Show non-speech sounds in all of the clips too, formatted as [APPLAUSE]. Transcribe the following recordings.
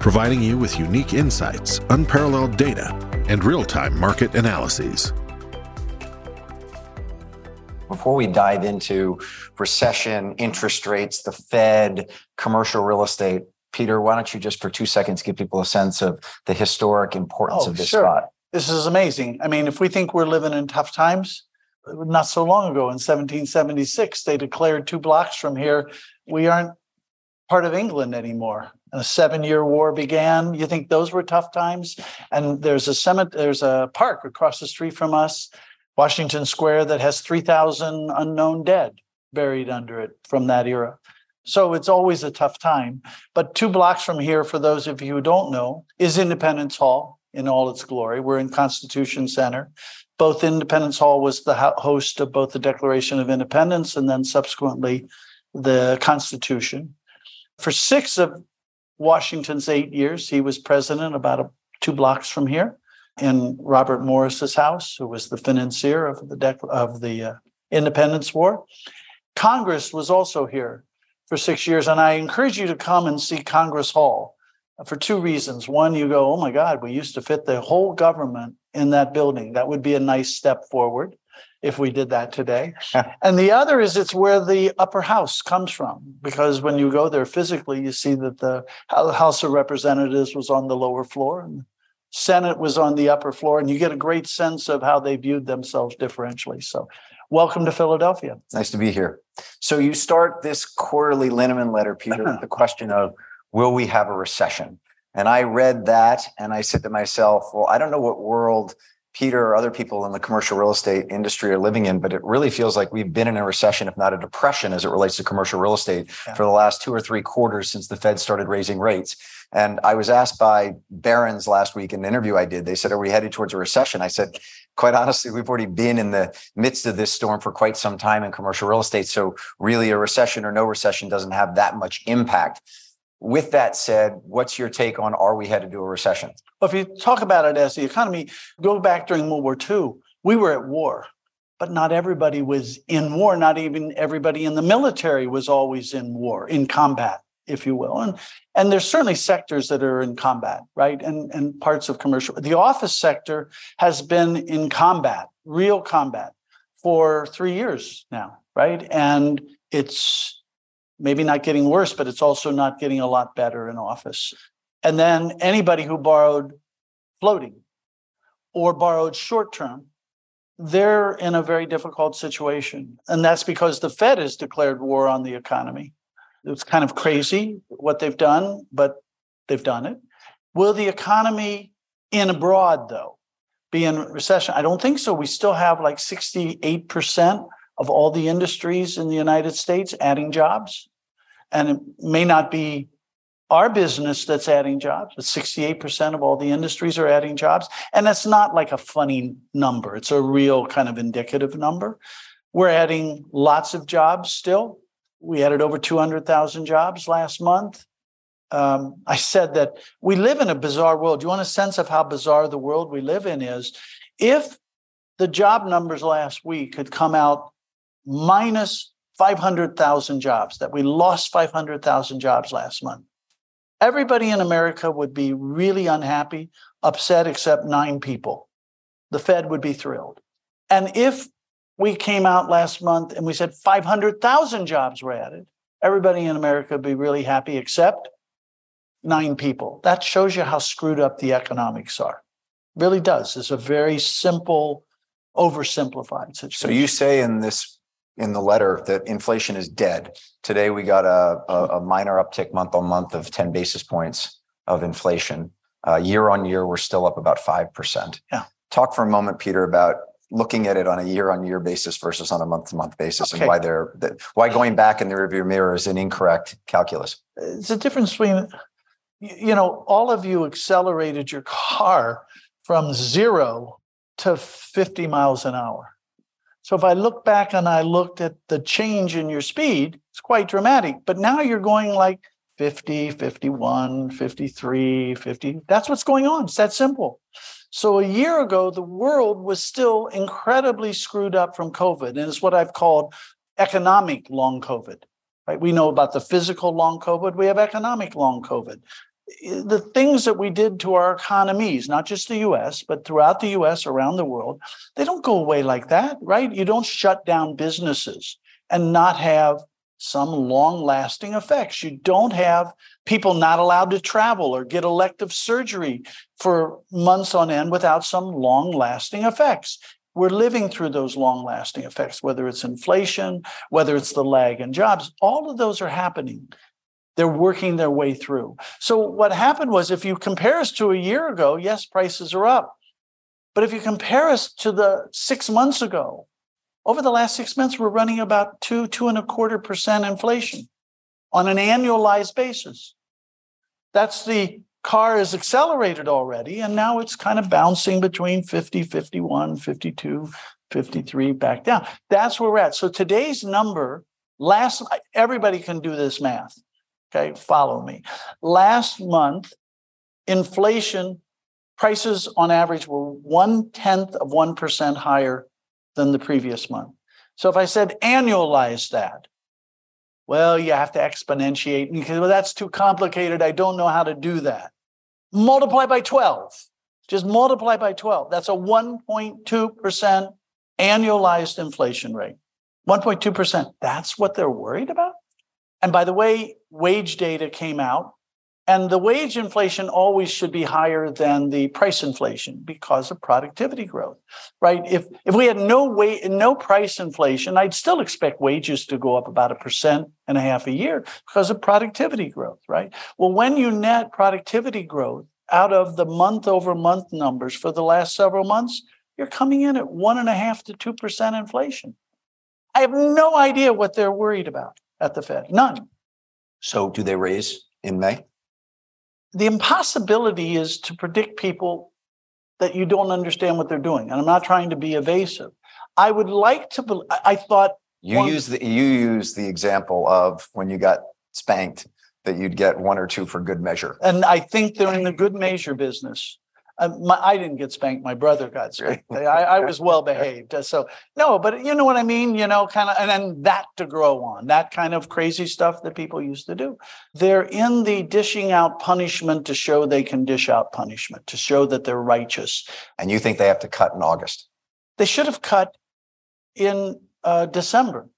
providing you with unique insights, unparalleled data, and real time market analyses. Before we dive into recession, interest rates, the Fed, commercial real estate, Peter, why don't you just for two seconds give people a sense of the historic importance Oh, of this sure. spot? This is amazing. I mean, if we think we're living in tough times, not so long ago in 1776, they declared two blocks from here, we aren't part of England anymore. A seven year war began. You think those were tough times? And there's a cemetery, there's a park across the street from us, Washington Square, that has 3,000 unknown dead buried under it from that era. So it's always a tough time. But two blocks from here, for those of you who don't know, is Independence Hall in all its glory. We're in Constitution Center. Both Independence Hall was the host of both the Declaration of Independence and then subsequently the Constitution. For six of Washington's eight years, he was president about a, two blocks from here in Robert Morris's house, who was the financier of the dec- of the uh, Independence War. Congress was also here for six years, and I encourage you to come and see Congress Hall for two reasons. One, you go, oh my God, we used to fit the whole government in that building. That would be a nice step forward if we did that today. [LAUGHS] and the other is it's where the upper house comes from, because when you go there physically, you see that the House of Representatives was on the lower floor and the Senate was on the upper floor, and you get a great sense of how they viewed themselves differentially. So, welcome to Philadelphia. Nice to be here. So you start this quarterly Linneman letter, Peter, [LAUGHS] with the question of will we have a recession? And I read that and I said to myself, well, I don't know what world Peter or other people in the commercial real estate industry are living in, but it really feels like we've been in a recession, if not a depression, as it relates to commercial real estate Yeah. for the last two or three quarters since the Fed started raising rates. And I was asked by Barron's last week in an interview I did, they said, Are we headed towards a recession? I said, Quite honestly, we've already been in the midst of this storm for quite some time in commercial real estate. So, really, a recession or no recession doesn't have that much impact. With that said, what's your take on are we headed to a recession? Well, if you talk about it as the economy, go back during World War II, we were at war, but not everybody was in war. Not even everybody in the military was always in war, in combat, if you will. And and there's certainly sectors that are in combat, right? And and parts of commercial. The office sector has been in combat, real combat, for three years now, right? And it's maybe not getting worse, but it's also not getting a lot better in office. And then anybody who borrowed floating or borrowed short term, they're in a very difficult situation. And that's because the Fed has declared war on the economy. It's kind of crazy what they've done, but they've done it. Will the economy in abroad, though, be in recession? I don't think so. We still have like 68% of all the industries in the United States adding jobs. And it may not be our business that's adding jobs, but 68% of all the industries are adding jobs. And that's not like a funny number, it's a real kind of indicative number. We're adding lots of jobs still. We added over 200,000 jobs last month. Um, I said that we live in a bizarre world. You want a sense of how bizarre the world we live in is? If the job numbers last week had come out minus 500,000 jobs, that we lost 500,000 jobs last month, everybody in America would be really unhappy, upset, except nine people. The Fed would be thrilled. And if we came out last month and we said 500,000 jobs were added, everybody in America would be really happy, except nine people. That shows you how screwed up the economics are. Really does. It's a very simple, oversimplified situation. So you say in this in the letter that inflation is dead. Today we got a, a, a minor uptick month on month of 10 basis points of inflation. Uh, year on year, we're still up about 5%. Yeah. Talk for a moment, Peter, about looking at it on a year on year basis versus on a month to month basis Okay. and why they're why going back in the rearview mirror is an incorrect calculus. it's a difference between you know, all of you accelerated your car from zero to 50 miles an hour. So if I look back and I looked at the change in your speed, it's quite dramatic. But now you're going like 50, 51, 53, 50. That's what's going on. It's that simple. So a year ago, the world was still incredibly screwed up from COVID. And it's what I've called economic long COVID. Right? We know about the physical long COVID, we have economic long COVID the things that we did to our economies, not just the US, but throughout the US, around the world, they don't go away like that, right? You don't shut down businesses and not have some long lasting effects. You don't have people not allowed to travel or get elective surgery for months on end without some long lasting effects. We're living through those long lasting effects, whether it's inflation, whether it's the lag in jobs, all of those are happening. They're working their way through. So what happened was if you compare us to a year ago, yes, prices are up. But if you compare us to the six months ago, over the last six months, we're running about two, two and a quarter percent inflation on an annualized basis. That's the car is accelerated already, and now it's kind of bouncing between 50, 51, 52, 53 back down. That's where we're at. So today's number, last everybody can do this math. Okay, follow me. Last month, inflation prices on average were one tenth of 1% higher than the previous month. So if I said annualize that, well, you have to exponentiate because well, that's too complicated. I don't know how to do that. Multiply by 12. Just multiply by 12. That's a 1.2% annualized inflation rate. 1.2%. That's what they're worried about? And by the way, wage data came out, and the wage inflation always should be higher than the price inflation because of productivity growth, right? If if we had no wage, no price inflation, I'd still expect wages to go up about a percent and a half a year because of productivity growth, right? Well, when you net productivity growth out of the month over month numbers for the last several months, you're coming in at one and a half to two percent inflation. I have no idea what they're worried about at the Fed. None. So, do they raise in May? The impossibility is to predict people that you don't understand what they're doing. And I'm not trying to be evasive. I would like to. I thought you one, use the you use the example of when you got spanked that you'd get one or two for good measure. And I think they're in the good measure business. Uh, my, I didn't get spanked. My brother got spanked. I, I, was well [LAUGHS] behaved. So no, but you know what I mean. You know, kind of, and then that to grow on that kind of crazy stuff that people used to do. They're in the dishing out punishment to show they can dish out punishment to show that they're righteous. And you think they have to cut in August? They should have cut in uh, December.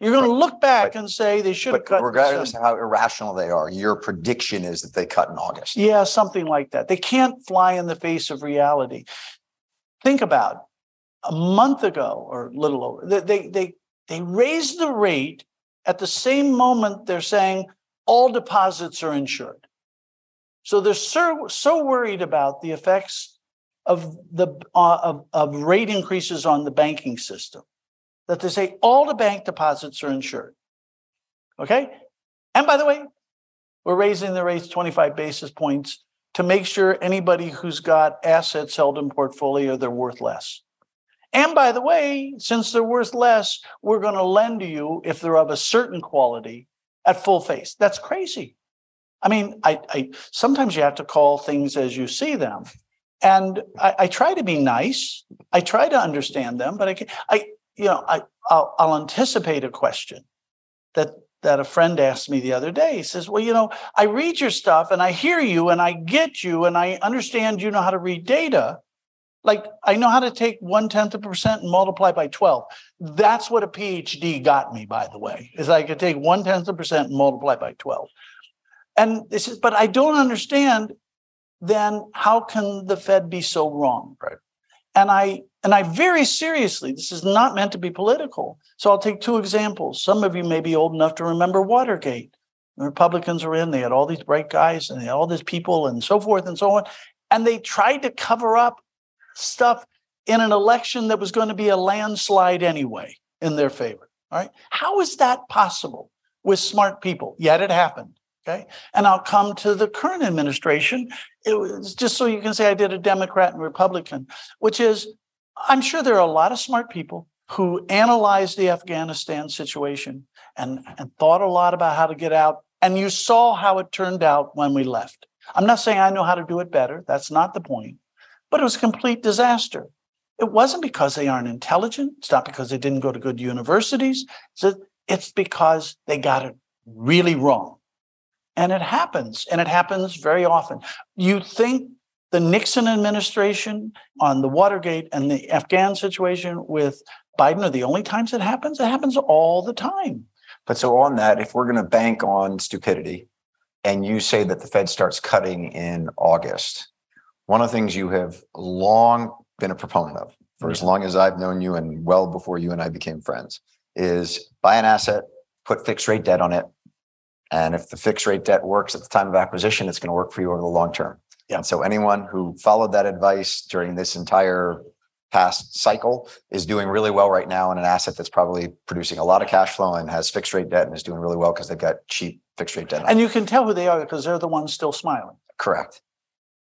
You're going to look back but, and say they should have cut. Regardless of how irrational they are, your prediction is that they cut in August. Yeah, something like that. They can't fly in the face of reality. Think about it. a month ago or a little over. They they they, they raised the rate at the same moment they're saying all deposits are insured. So they're so, so worried about the effects of the uh, of, of rate increases on the banking system that they say all the bank deposits are insured. Okay. And by the way, we're raising the rates 25 basis points to make sure anybody who's got assets held in portfolio, they're worth less. And by the way, since they're worth less, we're going to lend to you if they're of a certain quality at full face. That's crazy. I mean, I, I sometimes you have to call things as you see them. And I, I try to be nice. I try to understand them, but I, I you know, I, I'll, I'll anticipate a question that that a friend asked me the other day. He says, Well, you know, I read your stuff and I hear you and I get you and I understand you know how to read data. Like I know how to take one tenth of a percent and multiply by 12. That's what a PhD got me, by the way, is I could take one tenth of a percent and multiply by 12. And this is, but I don't understand then how can the Fed be so wrong? Right. And I and I very seriously, this is not meant to be political. So I'll take two examples. Some of you may be old enough to remember Watergate. The Republicans were in, they had all these bright guys and all these people and so forth and so on. And they tried to cover up stuff in an election that was going to be a landslide anyway in their favor. All right. How is that possible with smart people? Yet it happened. Okay. And I'll come to the current administration. It was just so you can say I did a Democrat and Republican, which is I'm sure there are a lot of smart people who analyzed the Afghanistan situation and, and thought a lot about how to get out. And you saw how it turned out when we left. I'm not saying I know how to do it better. That's not the point. But it was a complete disaster. It wasn't because they aren't intelligent. It's not because they didn't go to good universities. It's because they got it really wrong. And it happens, and it happens very often. You think the Nixon administration on the Watergate and the Afghan situation with Biden are the only times it happens? It happens all the time. But so on that, if we're going to bank on stupidity and you say that the Fed starts cutting in August, one of the things you have long been a proponent of for as long as I've known you and well before you and I became friends is buy an asset, put fixed rate debt on it. And if the fixed rate debt works at the time of acquisition, it's going to work for you over the long term. Yeah. And so anyone who followed that advice during this entire past cycle is doing really well right now in an asset that's probably producing a lot of cash flow and has fixed rate debt and is doing really well because they've got cheap fixed rate debt. And you can tell who they are because they're the ones still smiling. Correct.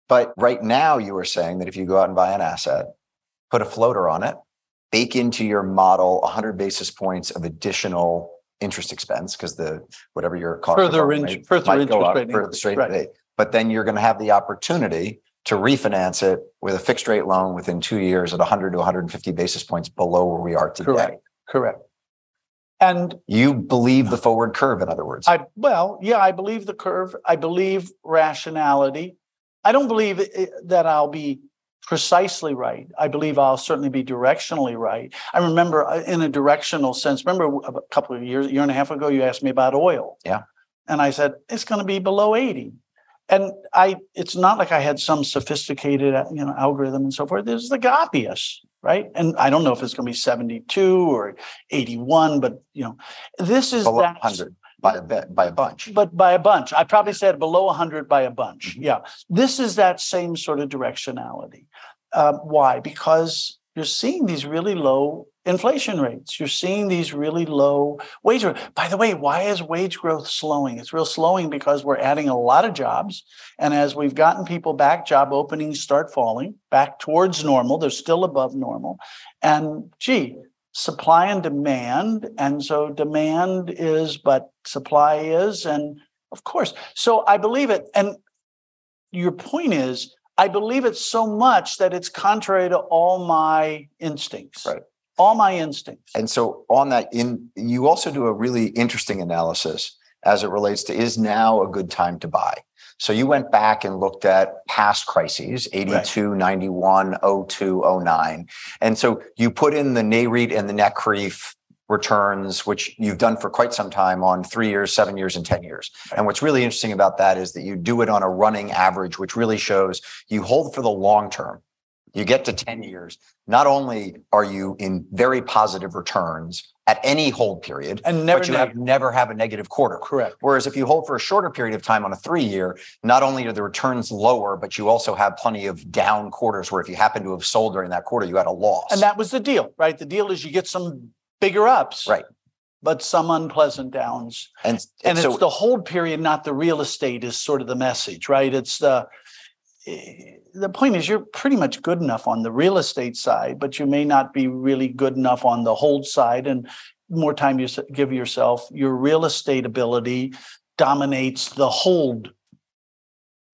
But right now, you were saying that if you go out and buy an asset, put a floater on it, bake into your model 100 basis points of additional interest expense because the whatever your cost further, in, further interest rate, further straight right. rate. But then you're going to have the opportunity to refinance it with a fixed rate loan within two years at 100 to 150 basis points below where we are today. Correct. Correct. And you believe the forward curve, in other words. I well, yeah, I believe the curve. I believe rationality. I don't believe eh, that I'll be precisely right. I believe I'll certainly be directionally right. I remember uh, in a directional sense, remember a couple of years, year and a half ago, you asked me about oil. Yeah. And I said, it's going to be below 80 and I it's not like I had some sophisticated you know algorithm and so forth. This is like obvious, right? And I don't know if it's going to be 72 or 81, but you know, this is below that 100 by a bit, by a bunch. But by a bunch. I probably said below 100 by a bunch. Mm-hmm. Yeah. This is that same sort of directionality. Uh, why? Because you're seeing these really low inflation rates. You're seeing these really low wage growth. By the way, why is wage growth slowing? It's real slowing because we're adding a lot of jobs. And as we've gotten people back, job openings start falling back towards normal. They're still above normal. And gee, supply and demand. And so demand is, but supply is. And of course, so I believe it. And your point is, I believe it so much that it's contrary to all my instincts. Right all my instincts. And so on that, in you also do a really interesting analysis as it relates to is now a good time to buy. So you went back and looked at past crises, 82, right. 91, 02, 09. And so you put in the NAREIT and the NCREIF returns, which you've done for quite some time on three years, seven years, and 10 years. And what's really interesting about that is that you do it on a running average, which really shows you hold for the long term you get to 10 years, not only are you in very positive returns at any hold period, and never but you have never have a negative quarter. Correct. Whereas if you hold for a shorter period of time on a three year, not only are the returns lower, but you also have plenty of down quarters where if you happen to have sold during that quarter, you had a loss. And that was the deal, right? The deal is you get some bigger ups. Right. But some unpleasant downs. And, and, and so, it's the hold period, not the real estate, is sort of the message, right? It's the Eh, the point is you're pretty much good enough on the real estate side but you may not be really good enough on the hold side and more time you give yourself your real estate ability dominates the hold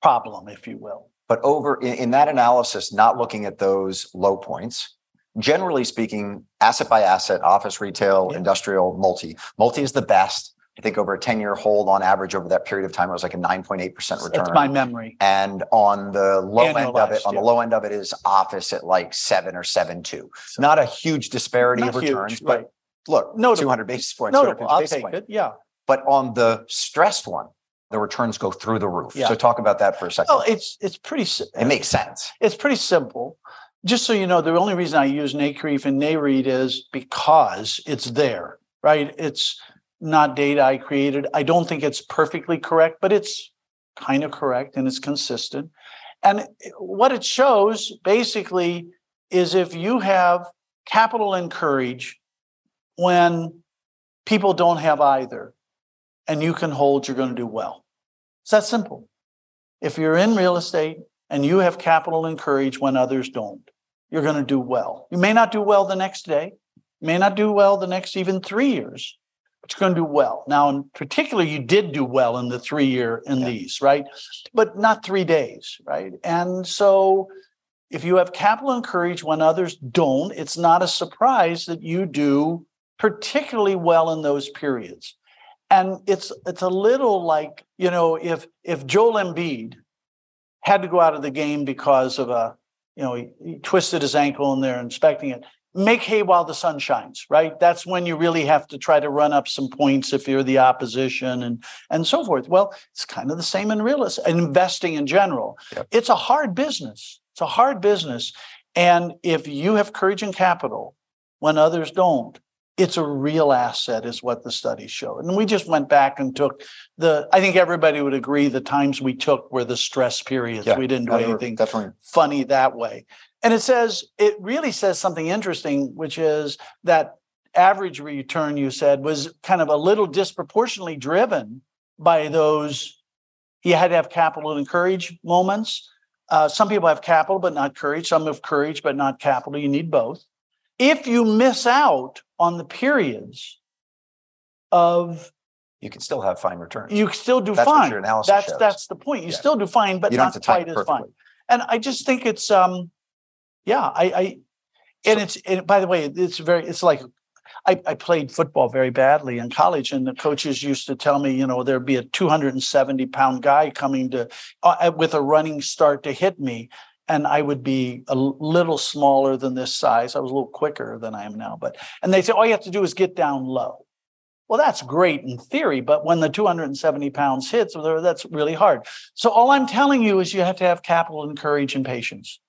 problem if you will but over in, in that analysis not looking at those low points generally speaking asset by asset office retail yeah. industrial multi multi is the best I think over a 10 year hold on average over that period of time, it was like a 9.8% return. That's my memory. And on the low Annualized, end of it, on yeah. the low end of it is office at like seven or seven two. So Not a huge disparity of returns, huge, but right. look, no 200 basis points. Notable. I'll take it. Yeah. But on the stressed one, the returns go through the roof. Yeah. So talk about that for a second. Well, it's it's pretty. It makes sense. It's pretty simple. Just so you know, the only reason I use NCREIF and NAREIT is because it's there, right? It's not data I created. I don't think it's perfectly correct, but it's kind of correct and it's consistent. And what it shows basically is if you have capital and courage when people don't have either, and you can hold, you're going to do well. It's that simple. If you're in real estate and you have capital and courage when others don't, you're going to do well. You may not do well the next day, you may not do well the next even three years, you're going to do well. Now, in particular, you did do well in the three year in yeah. these, right? But not three days, right? And so if you have capital and courage when others don't, it's not a surprise that you do particularly well in those periods. And it's it's a little like, you know, if if Joel Embiid had to go out of the game because of a, you know, he, he twisted his ankle and they're inspecting it, make hay while the sun shines, right? That's when you really have to try to run up some points if you're the opposition and and so forth. Well, it's kind of the same in real estate, investing in general. Yep. It's a hard business. It's a hard business. And if you have courage and capital when others don't, it's a real asset is what the studies showed and we just went back and took the i think everybody would agree the times we took were the stress periods. Yeah, we didn't do anything definitely. funny that way. And it says it really says something interesting which is that average return you said was kind of a little disproportionately driven by those you had to have capital and courage moments. Uh, some people have capital but not courage some have courage but not capital. You need both if you miss out on the periods of you can still have fine returns. You can still do that's fine. your analysis that's shows. that's the point. You yeah. still do fine, but not quite as fine. And I just think it's um yeah, I, I and it's and by the way, it's very it's like I, I, played football very badly in college, and the coaches used to tell me, you know, there'd be a 270 pound guy coming to uh, with a running start to hit me, and I would be a little smaller than this size. I was a little quicker than I am now, but and they say all you have to do is get down low. Well, that's great in theory, but when the 270 pounds hits, that's really hard. So all I'm telling you is you have to have capital and courage and patience.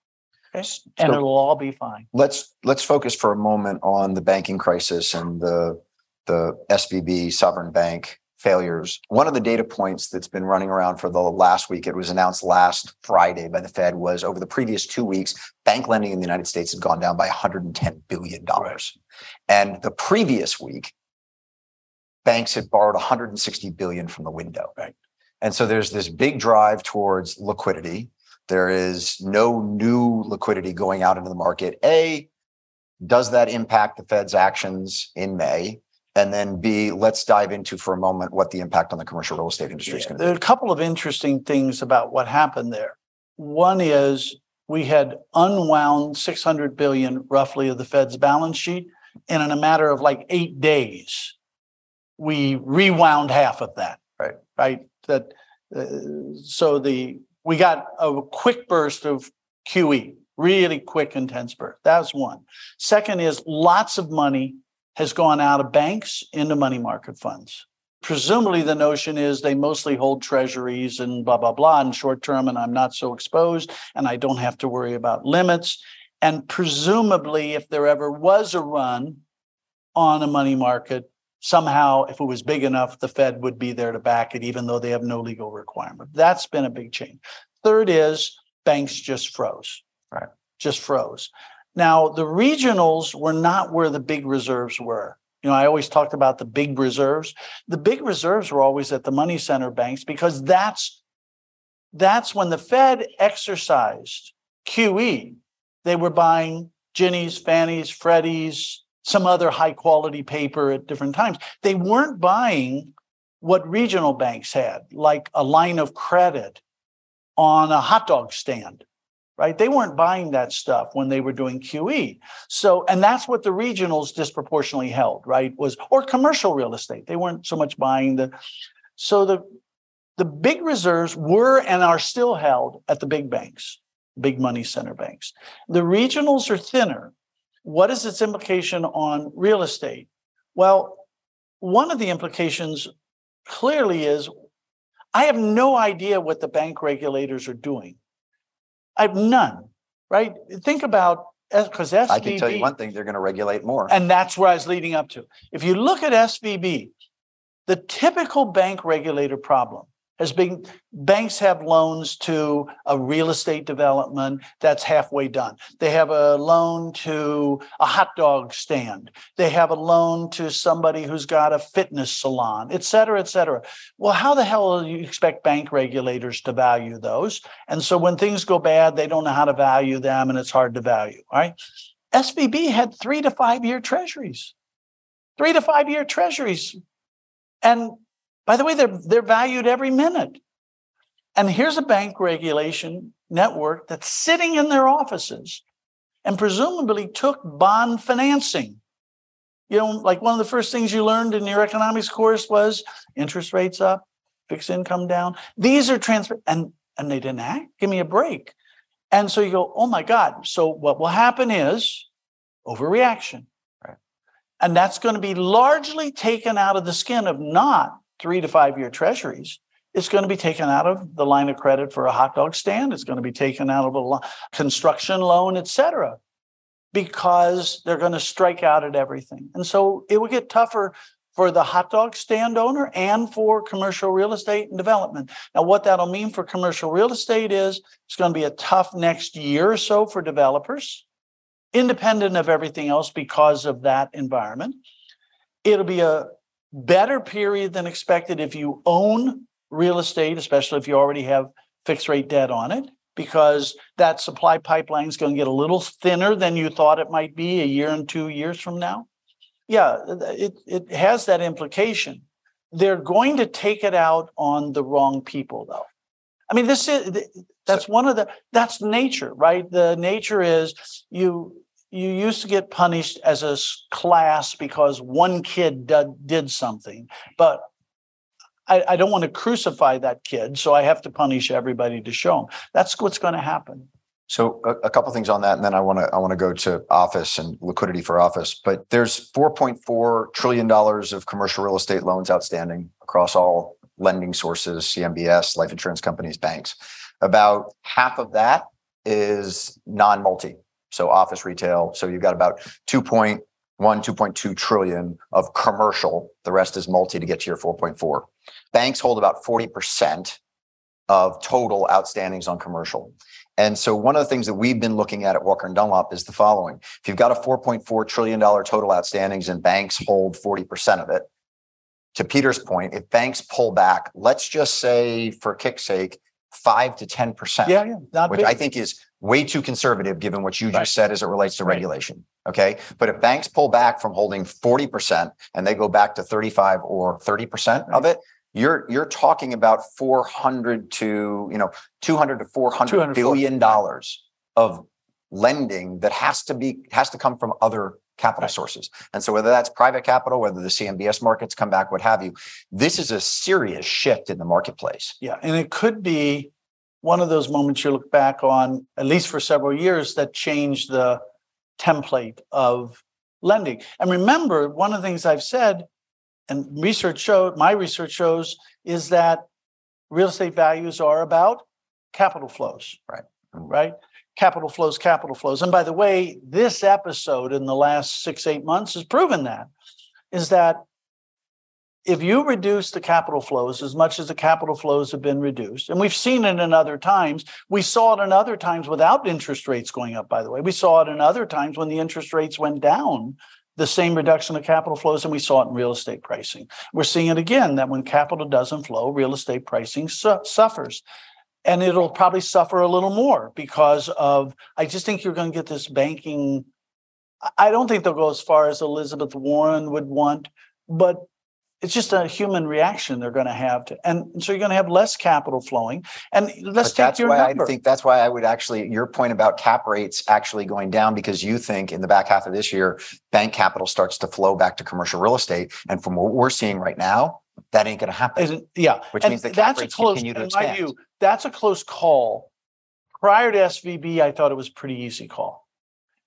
Okay? And so it'll all be fine. Let's let's focus for a moment on the banking crisis and the the SVB sovereign bank failures. One of the data points that's been running around for the last week, it was announced last Friday by the Fed, was over the previous two weeks, bank lending in the United States had gone down by $110 billion. Right. And the previous week, banks had borrowed 160 billion from the window. Right. And so there's this big drive towards liquidity. There is no new liquidity going out into the market. A, does that impact the Fed's actions in May? And then B, let's dive into for a moment what the impact on the commercial real estate industry yeah, is going to be. There are a couple of interesting things about what happened there. One is we had unwound 600 billion roughly of the Fed's balance sheet, and in a matter of like eight days, we rewound half of that. Right. Right. That uh, so the we got a quick burst of QE, really quick, intense burst. That's one. Second is lots of money has gone out of banks into money market funds. Presumably, the notion is they mostly hold treasuries and blah, blah, blah, in short term, and I'm not so exposed, and I don't have to worry about limits. And presumably, if there ever was a run on a money market, somehow, if it was big enough, the Fed would be there to back it, even though they have no legal requirement. That's been a big change. Third is banks just froze. Right. Just froze. Now, the regionals were not where the big reserves were. You know, I always talked about the big reserves. The big reserves were always at the money center banks because that's that's when the Fed exercised QE. They were buying Ginnies, Fannies, Freddies, some other high quality paper at different times. They weren't buying what regional banks had, like a line of credit on a hot dog stand right? They weren't buying that stuff when they were doing QE. So, and that's what the regionals disproportionately held, right? Was or commercial real estate. They weren't so much buying the. So the the big reserves were and are still held at the big banks, big money center banks. The regionals are thinner. What is its implication on real estate? Well, one of the implications clearly is I have no idea what the bank regulators are doing. I have none, right? Think about because SVB. I can tell you one thing: they're going to regulate more, and that's where I was leading up to. If you look at SVB, the typical bank regulator problem, has been banks have loans to a real estate development that's halfway done. They have a loan to a hot dog stand. They have a loan to somebody who's got a fitness salon, et cetera, et cetera. Well, how the hell do you expect bank regulators to value those? And so when things go bad, they don't know how to value them and it's hard to value. Right. SVB had three to five year treasuries, three to five year treasuries. And by the way, they're, they're valued every minute. And here's a bank regulation network that's sitting in their offices and presumably took bond financing. You know, like one of the first things you learned in your economics course was interest rates up, fixed income down. These are transfer and and they didn't act. Give me a break. And so you go, oh my God. So what will happen is overreaction. Right. And that's going to be largely taken out of the skin of not three to five year treasuries, it's going to be taken out of the line of credit for a hot dog stand. It's going to be taken out of a construction loan, et cetera, because they're going to strike out at everything. And so it will get tougher for the hot dog stand owner and for commercial real estate and development. Now, what that'll mean for commercial real estate is it's going to be a tough next year or so for developers, independent of everything else because of that environment. It'll be a better period than expected if you own real estate, especially if you already have fixed rate debt on it, because that supply pipeline is going to get a little thinner than you thought it might be a year and two years from now. Yeah, it, it has that implication. They're going to take it out on the wrong people, though. I mean, this is that's one of the that's nature, right? The nature is you you used to get punished as a class because one kid did, did something, but I, I, don't want to crucify that kid, so I have to punish everybody to show them. That's what's going to happen. So a, a couple things on that, and then I want to I want to go to office and liquidity for office. But there's 4.4 trillion dollars of commercial real estate loans outstanding across all lending sources, CMBS, life insurance companies, banks. About half of that is non-multi, so office retail. So you've got about 2.1, 2.2 trillion of commercial. The rest is multi to get to your 4.4. Banks hold about 40% of total outstandings on commercial. And so one of the things that we've been looking at at Walker and Dunlop is the following. If you've got a $4.4 trillion total outstandings and banks hold 40% of it, to Peter's point, if banks pull back, let's just say for kick's sake, five to 10%. Yeah, yeah. which big. I think is way too conservative given what you right. just said as it relates to right. regulation. Okay. But if banks pull back from holding 40% and they go back to 35 or 30% right. of it, you're you're talking about 400 to, you know, 200 to 400 billion dollars of lending that has to be has to come from other capital right. sources. And so whether that's private capital, whether the CMBS markets come back, what have you, this is a serious shift in the marketplace. Yeah. And it could be one of those moments you look back on, at least for several years, that changed the template of lending. And remember, one of the things I've said, and research showed, my research shows, is that real estate values are about capital flows. Right. Right. Capital flows, capital flows. And by the way, this episode in the last six, eight months has proven that is that if you reduce the capital flows as much as the capital flows have been reduced, and we've seen it in other times, we saw it in other times without interest rates going up, by the way. We saw it in other times when the interest rates went down, the same reduction of capital flows, and we saw it in real estate pricing. We're seeing it again that when capital doesn't flow, real estate pricing su- suffers. And it'll probably suffer a little more because of, I just think you're going to get this banking. I don't think they'll go as far as Elizabeth Warren would want, but it's just a human reaction they're going to have to and so you're going to have less capital flowing and let's but take that's your why number. i think that's why i would actually your point about cap rates actually going down because you think in the back half of this year bank capital starts to flow back to commercial real estate and from what we're seeing right now that ain't going to happen yeah which and means that cap rates close, continue to expand. View, that's a close call. Prior to svb i thought it was a pretty easy call.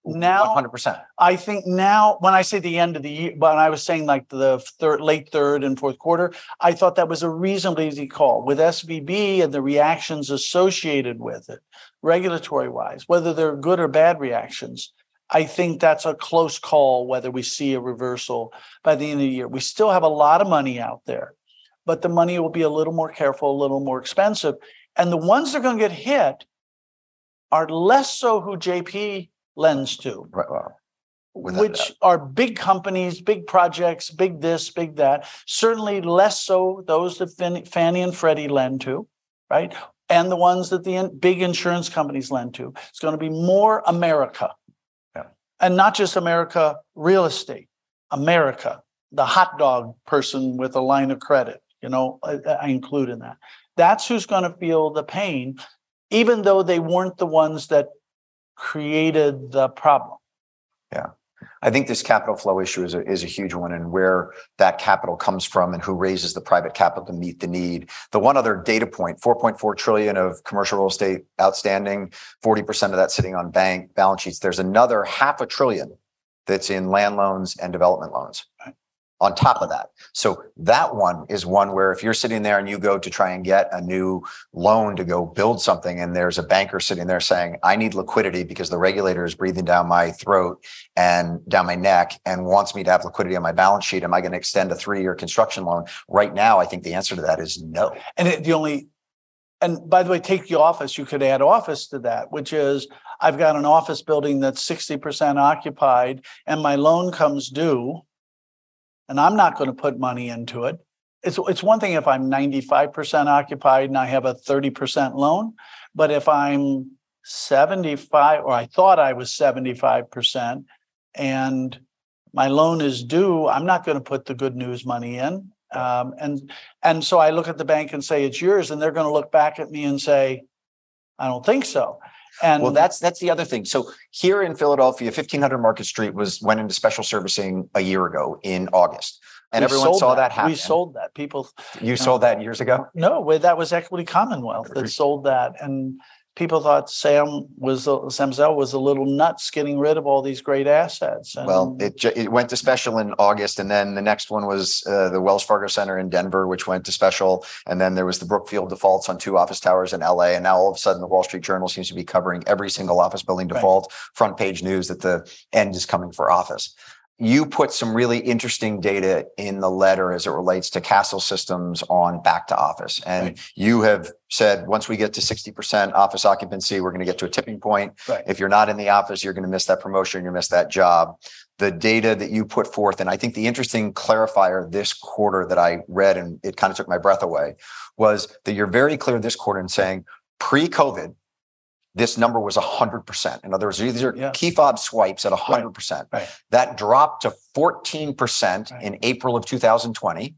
Now 100% i think now when i say the end of the year when i was saying like the third late third and fourth quarter i thought that was a reasonably easy call. With svb and the reactions associated with it regulatory wise whether they're good or bad reactions i think that's a close call whether we see a reversal by the end of the year we still have a lot of money out there but the money will be a little more careful, a little more expensive. And the ones that are going to get hit are less so who JP lends to. Right, which are big companies, big projects, big this, big that. Certainly less so those that Fin- Fannie and Freddie lend to, right? And the ones that the in- big insurance companies lend to. It's going to be more America. Yeah. And not just America real estate, America, the hot dog person with a line of credit, you know, I, I include in that. That's who's going to feel the pain, even though they weren't the ones that created the problem. I think this capital flow issue is a, is a huge one and where that capital comes from and who raises the private capital to meet the need. The one other data point, 4.4 trillion of commercial real estate outstanding, 40% of that sitting on bank balance sheets. There's another half a trillion that's in land loans and development loans on top of that. So that one is one where if you're sitting there and you go to try and get a new loan to go build something and there's a banker sitting there saying, I need liquidity because the regulator is breathing down my throat and down my neck and wants me to have liquidity on my balance sheet. Am I going to extend a three-year construction loan? Right now, I think the answer to that is no. And it, the only, and by the way, take the office, you could add office to that, which is I've got an office building that's 60% occupied and my loan comes due and I'm not going to put money into it. It's, it's one thing if I'm 95% occupied and I have a 30% loan, but if I'm 75 or I thought I was 75% and my loan is due, I'm not going to put the good news money in. Um, and and so I look at the bank and say it's yours, and they're going to look back at me and say, I don't think so. And Well, that's that's the other thing. So here in Philadelphia, 1500 Market Street was went into special servicing a year ago in August. And we everyone saw that, happen. We sold that. People You sold that years ago? no, that was Equity Commonwealth that sold that, and people thought Sam was Zell was a little nuts getting rid of all these great assets. And Well, it it went to special in August, and then the next one was uh, the Wells Fargo Center in Denver, which went to special, and then there was the Brookfield defaults on two office towers in LA, and now all of a sudden the Wall Street Journal seems to be covering every single office building Right. default, front page news that the end is coming for office. You put some really interesting data in the letter as it relates to Kastle Systems on back to office, and Right. you have said once we get to sixty percent office occupancy, we're going to get to a tipping point. Right. If you're not in the office, you're going to miss that promotion, you miss that job the data that you put forth. And I think the interesting clarifier this quarter that I read and it kind of took my breath away was that you're very clear this quarter in saying pre COVID, this number was 100%. In other words, these are Yeah. key fob swipes at 100%. Right. That dropped to 14% Right. in April of 2020.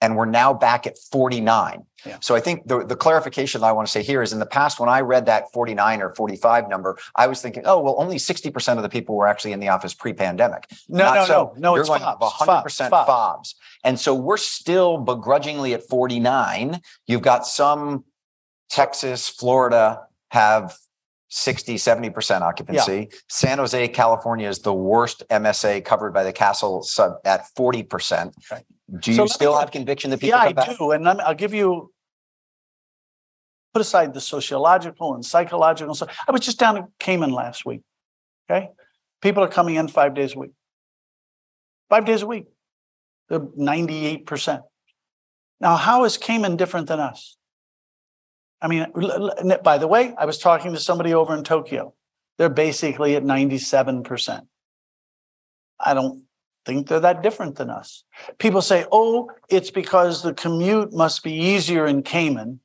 And we're now back at 49. Yeah. So I think the, the clarification that I want to say here is in the past, when I read that 49 or 45 number, I was thinking, oh, well, only 60% of the people were actually in the office pre-pandemic. no, Not no, so. no, no, You're it's going fobs, 100% fobs, fobs. And so we're still begrudgingly at 49. You've got some Texas, Florida have 60, 70% occupancy. San Jose, California is the worst MSA covered by the Kastle sub at 40%. Right. Do you So let me still have conviction that people Yeah, I back? do, and I'm, I'll give you. Put aside the sociological and psychological. So I was just down in Cayman last week. Okay, people are coming in five days a week. Five days a week, they're ninety-eight percent. Now, how is Cayman different than us? I mean, by the way, I was talking to somebody over in Tokyo. They're basically at ninety-seven percent. I don't think they're that different than us. People say, oh, it's because the commute must be easier in Cayman.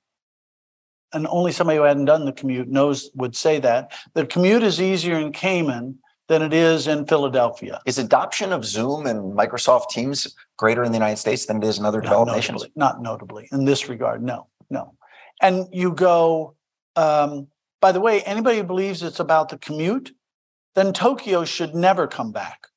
And only somebody who hadn't done the commute knows would say that. The commute is easier in Cayman than it is in Philadelphia. Is adoption of Zoom and Microsoft Teams greater in the United States than it is in other Not developed nations? not notably in this regard. No, no. And you go, um, by the way, anybody who believes it's about the commute, then Tokyo should never come back.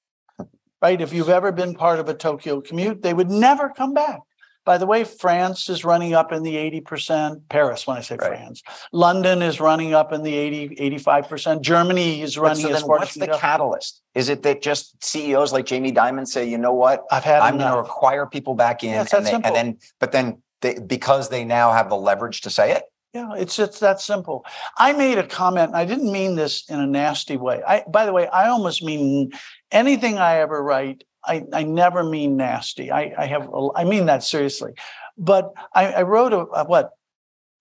Right? If you've ever been part of a Tokyo commute, they would never come back. By the way, France is running up in the 80%. Paris, when I say Right. France. London is running up in the 80, 85%. Germany is But running so as then far what's the go. catalyst? Is it that just CEOs like Jamie Dimon say, you know what? I've had I'm going to require people back in, Yeah, and, they, and then, but then they, because they now have the leverage to say it. Yeah, it's it's that simple. I made a comment, and I didn't mean this in a nasty way. I by the way, I almost mean anything I ever write, I, I never mean nasty. I, I have I mean that seriously. But I, I wrote a, a what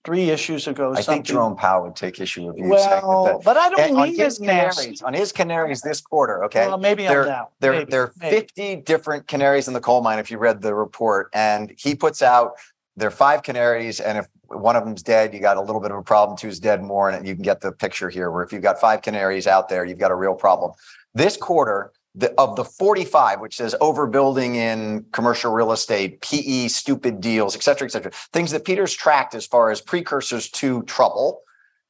three issues ago. I something. think Jerome Powell would take issue with you saying Well, that. but I don't mean his nasty. canaries, on his canaries this quarter, okay? Well, maybe I'm There- down. There, Maybe, there are maybe. 50 different canaries in the coal mine if you read the report. And he puts out there are five canaries, and if one of them's dead, you got a little bit of a problem. Two's dead more, and you can get the picture here. Where if you've got five canaries out there, you've got a real problem. This quarter, the, of the 45, which says overbuilding in commercial real estate, PE, stupid deals, et cetera, et cetera, things that Peter's tracked as far as precursors to trouble.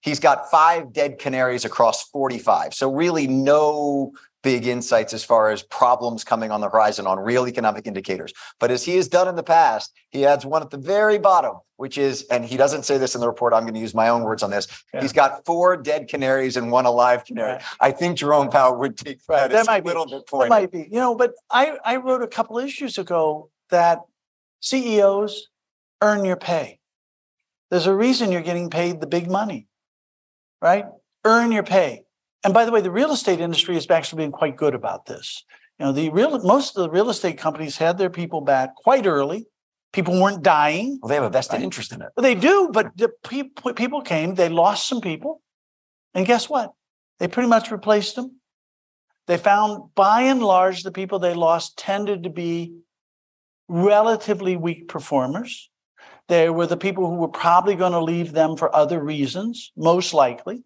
He's got five dead canaries across 45. So really no big insights as far as problems coming on the horizon on real economic indicators. But as he has done in the past, he adds one at the very bottom, which is, and he doesn't say this in the report. I'm going to use my own words on this. Yeah. He's got four dead canaries and one alive canary. Right. I think Jerome Powell would take Right, that, that as might a be- little bit It pointed. might be, you know, but I, I wrote a couple issues ago that CEOs earn your pay. There's a reason you're getting paid the big money, right? Earn your pay. And by the way, the real estate industry has actually been quite good about this. You know, the real most of the real estate companies had their people back quite early. People weren't dying. Well, they have a vested Right. interest in it. Well, they do, but the people people came, they lost some people, and guess what? They pretty much replaced them. They found, by and large, the people they lost tended to be relatively weak performers. They were the people who were probably going to leave them for other reasons, most likely.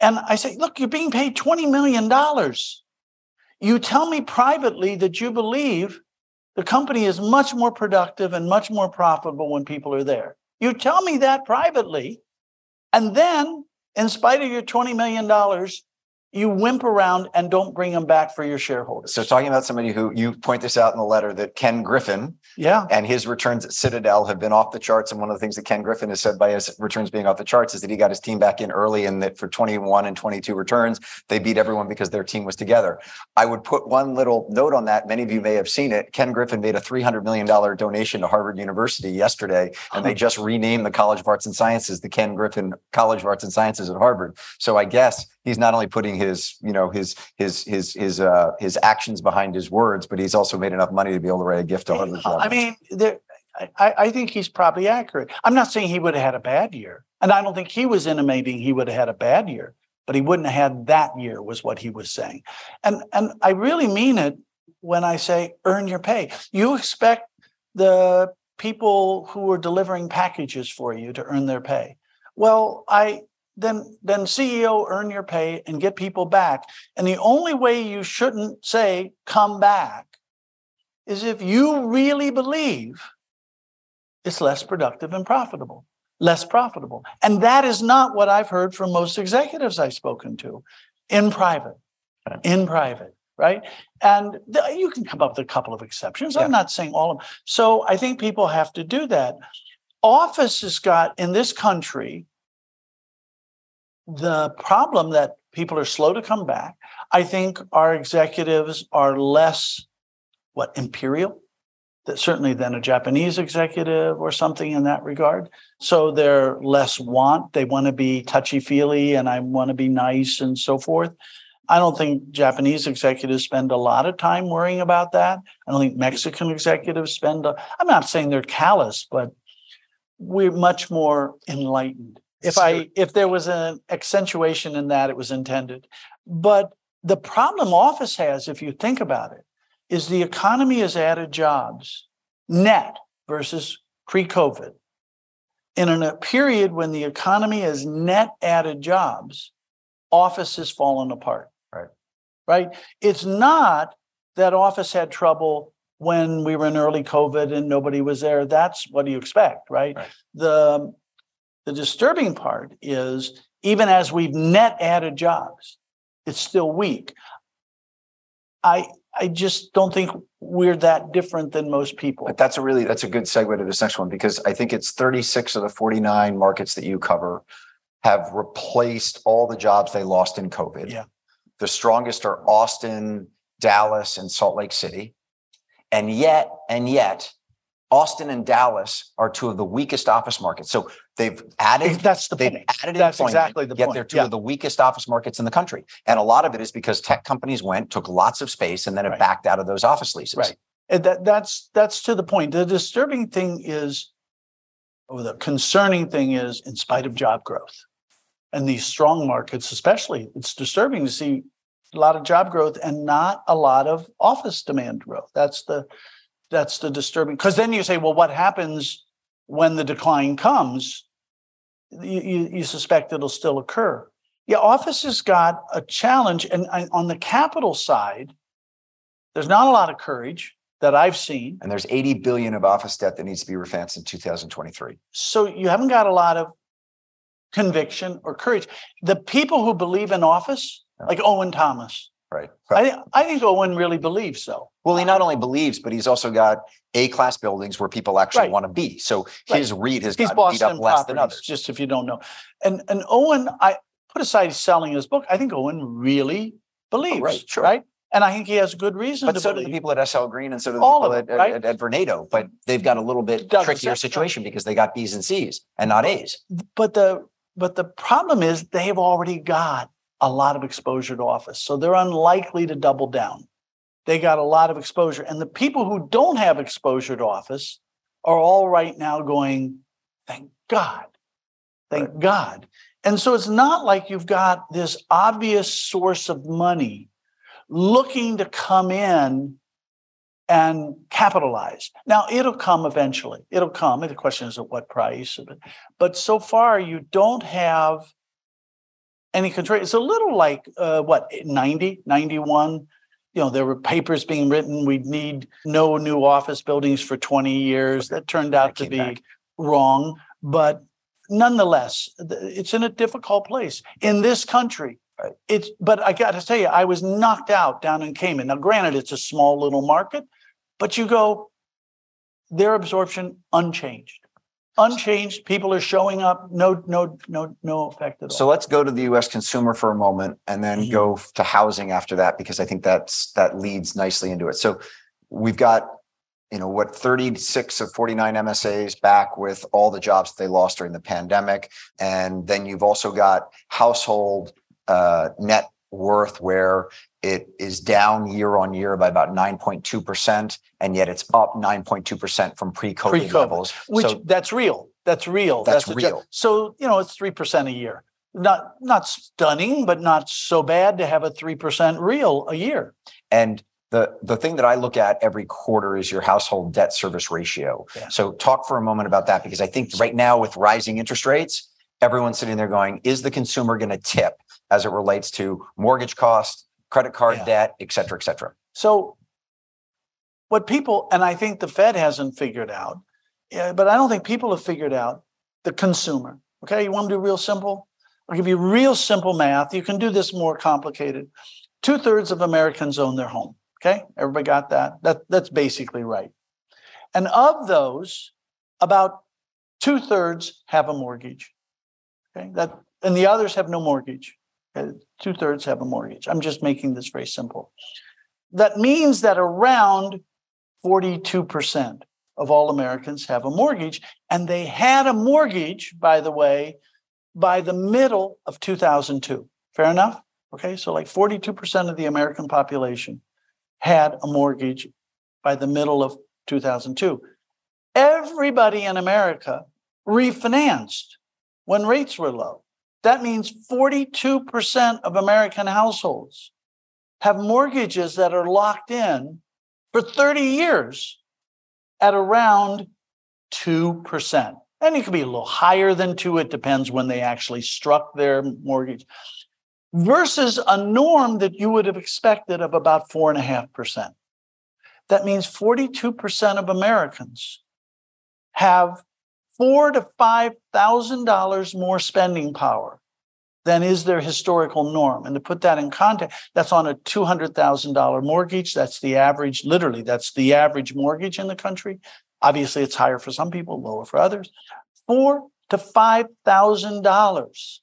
And I say, look, you're being paid $20 million. You tell me privately that you believe the company is much more productive and much more profitable when people are there. You tell me that privately. And then, in spite of your $20 million, you wimp around and don't bring them back for your shareholders. So talking about somebody who you point this out in the letter that Ken Griffin yeah. and his returns at Citadel have been off the charts. And one of the things that Ken Griffin has said by his returns being off the charts is that he got his team back in early and that for 21 and 22 returns, they beat everyone because their team was together. I would put one little note on that. Many of you may have seen it. Ken Griffin made a $300 million donation to Harvard University yesterday, and they just renamed the College of Arts and Sciences the Ken Griffin College of Arts and Sciences at Harvard. So I guess he's not only putting his, you know, his his his his uh his actions behind his words, but he's also made enough money to be able to write a gift to Harvard. I mean, there, I, I think he's probably accurate. I'm not saying he would have had a bad year. And I don't think he was intimating he would have had a bad year, but he wouldn't have had that year, was what he was saying. And and I really mean it when I say earn your pay. You expect the people who are delivering packages for you to earn their pay. Well, I then then CEO earn your pay and get people back. And the only way you shouldn't say come back is if you really believe it's less productive and profitable, less profitable. And that is not what I've heard from most executives I've spoken to in private, in private, right? And th- you can come up with a couple of exceptions. Yeah. I'm not saying all of them. So I think people have to do that. Office has got in this country the problem that people are slow to come back. I think our executives are less what imperial that certainly than a Japanese executive or something in that regard. So they're less want. They want to be touchy feely and I want to be nice and so forth. I don't think Japanese executives spend a lot of time worrying about that. I don't think Mexican executives spend. A, I'm not saying they're callous, but we're much more enlightened. If I if there was an accentuation in that, it was intended. But the problem office has, if you think about it, is the economy has added jobs net versus pre-COVID. And in a period when the economy has net added jobs, office has fallen apart. Right. Right. It's not that office had trouble when we were in early COVID and nobody was there. That's what do you expect, right? Right. The the disturbing part is even as we've net added jobs, it's still weak. I I just don't think we're that different than most people. But that's a really that's a good segue to this next one because I think it's 36 of the 49 markets that you cover have replaced all the jobs they lost in COVID. Yeah. The strongest are Austin, Dallas, and Salt Lake City. And yet, and yet, Austin and Dallas are two of the weakest office markets. So they've added That's the they've point. added That's exactly the yet point. they're two Yeah. of the weakest office markets in the country. And a lot of it is because tech companies went, took lots of space, and then have Right. backed out of those office leases. Right. And that, that's that's to the point. The disturbing thing is or the concerning thing is, in spite of job growth and these strong markets, especially, it's disturbing to see a lot of job growth and not a lot of office demand growth. That's the that's the disturbing because then you say, well, what happens when the decline comes? You, you, you suspect it'll still occur. Yeah, office has got a challenge, and on the capital side, there's not a lot of courage that I've seen. And there's 80 billion of office debt that needs to be refinanced in 2023. So you haven't got a lot of conviction or courage. The people who believe in office, like Owen Thomas, right? I, I think Owen really believes so. Well, he not only believes, but he's also got A class buildings where people actually right. want to be. So his right. REIT has he's got beat up less than others. Just if you don't know, and and Owen, I put aside selling his book. I think Owen really believes, oh, right? Sure. Right. And I think he has good reason. But so believe. do the people at SL Green and so do the All people it, at, right? at, at, Vornado. But they've got a little bit trickier situation because they got B's and C's and not A's. But the but the problem is they've already got a lot of exposure to office. So they're unlikely to double down. They got a lot of exposure. And the people who don't have exposure to office are all right now going, thank God. Thank right. God. And so it's not like you've got this obvious source of money looking to come in and capitalize. Now it'll come eventually. It'll come. The question is at what price. But so far you don't have any control. It's a little like uh, what 90, 91. You know, there were papers being written. We'd need no new office buildings for 20 years. That turned out to be back. wrong. But nonetheless, it's in a difficult place in this country. It's, but I got to tell you, I was knocked out down in Cayman. Now, granted, it's a small little market, but you go, their absorption unchanged unchanged. People are showing up. No, no, no, no effect at all. So let's go to the U.S. consumer for a moment, and then mm-hmm. go to housing after that, because I think that's that leads nicely into it. So we've got you know what 36 of 49 MSAs back with all the jobs they lost during the pandemic and then you've also got household uh, net worth where it is down year on year by about 9.2% and yet it's up 9.2% from pre-COVID, pre-COVID levels. which so, that's real. That's real. That's, that's real. So you know it's 3% a year. Not not stunning but not so bad to have a 3% real a year. And the, the thing that I look at every quarter is your household debt service ratio. Yeah. So talk for a moment about that because I think right now with rising interest rates, everyone's sitting there going, is the consumer going to tip as it relates to mortgage cost, credit card yeah. debt, et cetera, et cetera? So what people, and I think the Fed hasn't figured out, but I don't think people have figured out the consumer. Okay, you want to do real simple? I'll give you real simple math. You can do this more complicated. Two thirds of Americans own their home. Okay, everybody got that? That that's basically right. And of those, about two thirds have a mortgage. Okay, that and the others have no mortgage. Two thirds have a mortgage. I'm just making this very simple. That means that around 42% of all Americans have a mortgage, and they had a mortgage, by the way, by the middle of 2002. Fair enough? Okay, so like 42% of the American population had a mortgage by the middle of 2002. Everybody in America refinanced when rates were low. That means 42% of American households have mortgages that are locked in for 30 years at around 2%. And it could be a little higher than two. It depends when they actually struck their mortgage versus a norm that you would have expected of about 4.5%. That means 42% of Americans have four to five thousand dollars more spending power than is their historical norm. And to put that in context, that's on a two hundred thousand dollar mortgage. That's the average. Literally, that's the average mortgage in the country. Obviously, it's higher for some people, lower for others. Four to five thousand dollars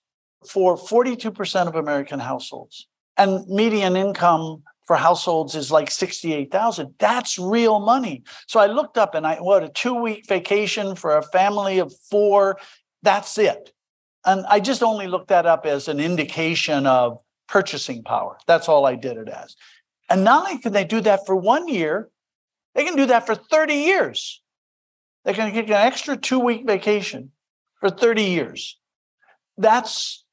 for 42% of American households. And median income for households is like 68,000. That's real money. So I looked up and I what a 2-week vacation for a family of 4, that's it. And I just only looked that up as an indication of purchasing power. That's all I did it as. And not only can they do that for 1 year, they can do that for 30 years. They can get an extra two week vacation for 30 years. That's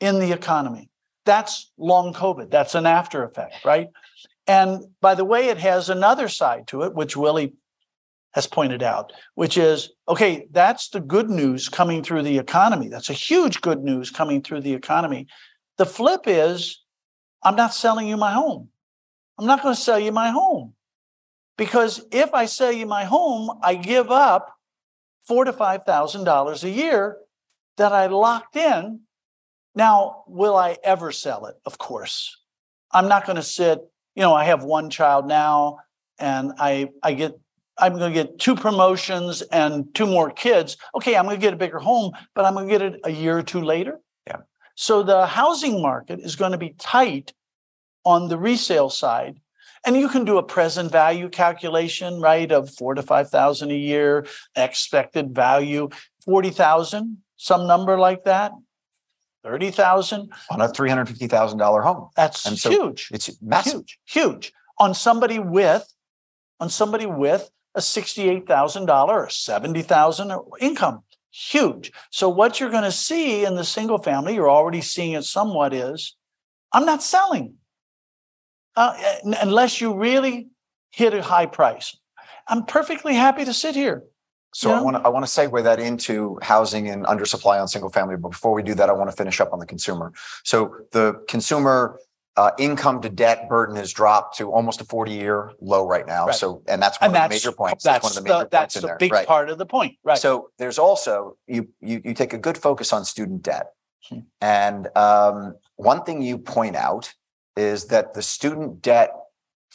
in the economy. That's long COVID. That's an after effect, right? And by the way, it has another side to it, which Willie has pointed out, which is okay, that's the good news coming through the economy. That's a huge good news coming through the economy. The flip is, I'm not selling you my home. I'm not going to sell you my home. Because if I sell you my home, I give up four to five thousand dollars a year that I locked in. Now, will I ever sell it? Of course. I'm not going to sit, you know, I have one child now and I I get I'm going to get two promotions and two more kids. Okay, I'm going to get a bigger home, but I'm going to get it a year or two later. Yeah. So the housing market is going to be tight on the resale side. And you can do a present value calculation, right, of four to five thousand a year, expected value, forty thousand, some number like that, thirty thousand on a three hundred fifty thousand dollar home. That's And so huge. It's massive. Huge, huge on somebody with on somebody with a sixty-eight thousand dollar or seventy thousand income. Huge. So what you're going to see in the single family, you're already seeing it somewhat. Is I'm not selling uh, unless you really hit a high price. I'm perfectly happy to sit here. So I want to I want to segue that into housing and undersupply on single family. But before we do that, I want to finish up on the consumer. So the consumer uh, income to debt burden has dropped to almost a 40 year low right now. Right. So and that's one And of that's the major points. That's, one of the the, major that's points in the big right. part of the point, right? So there's also you you you take a good focus on student debt, Hmm. and um, one thing you point out is that the student debt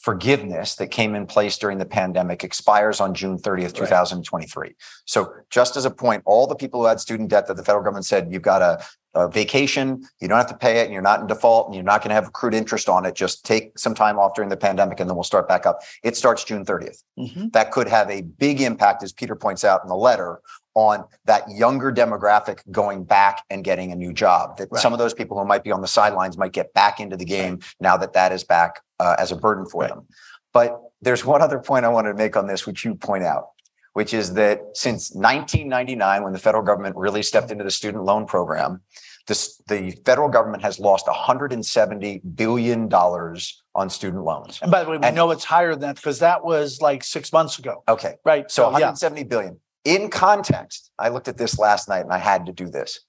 forgiveness that came in place during the pandemic expires on June 30th, Right. 2023. So just as a point, all the people who had student debt that the federal government said you've got a, a vacation, you don't have to pay it, and you're not in default, and you're not going to have accrued interest on it. Just take some time off during the pandemic, and then we'll start back up. It starts June 30th Mhm. that could have a big impact, as Peter points out in the letter, on that younger demographic going back and getting a new job. That Right. some of those people who might be on the sidelines might get back into the game now that that is back uh, as a burden for Right. them. But there's one other point I wanted to make on this, which you point out, which is that since 1999, when the federal government really stepped into the student loan program, this, the federal government has lost 170 billion dollars on student loans. And by the way, we And- know it's higher than that because that was like six months ago, Okay, right? So So, yeah, 170 billion. In context, I looked at this last night and I had to do this.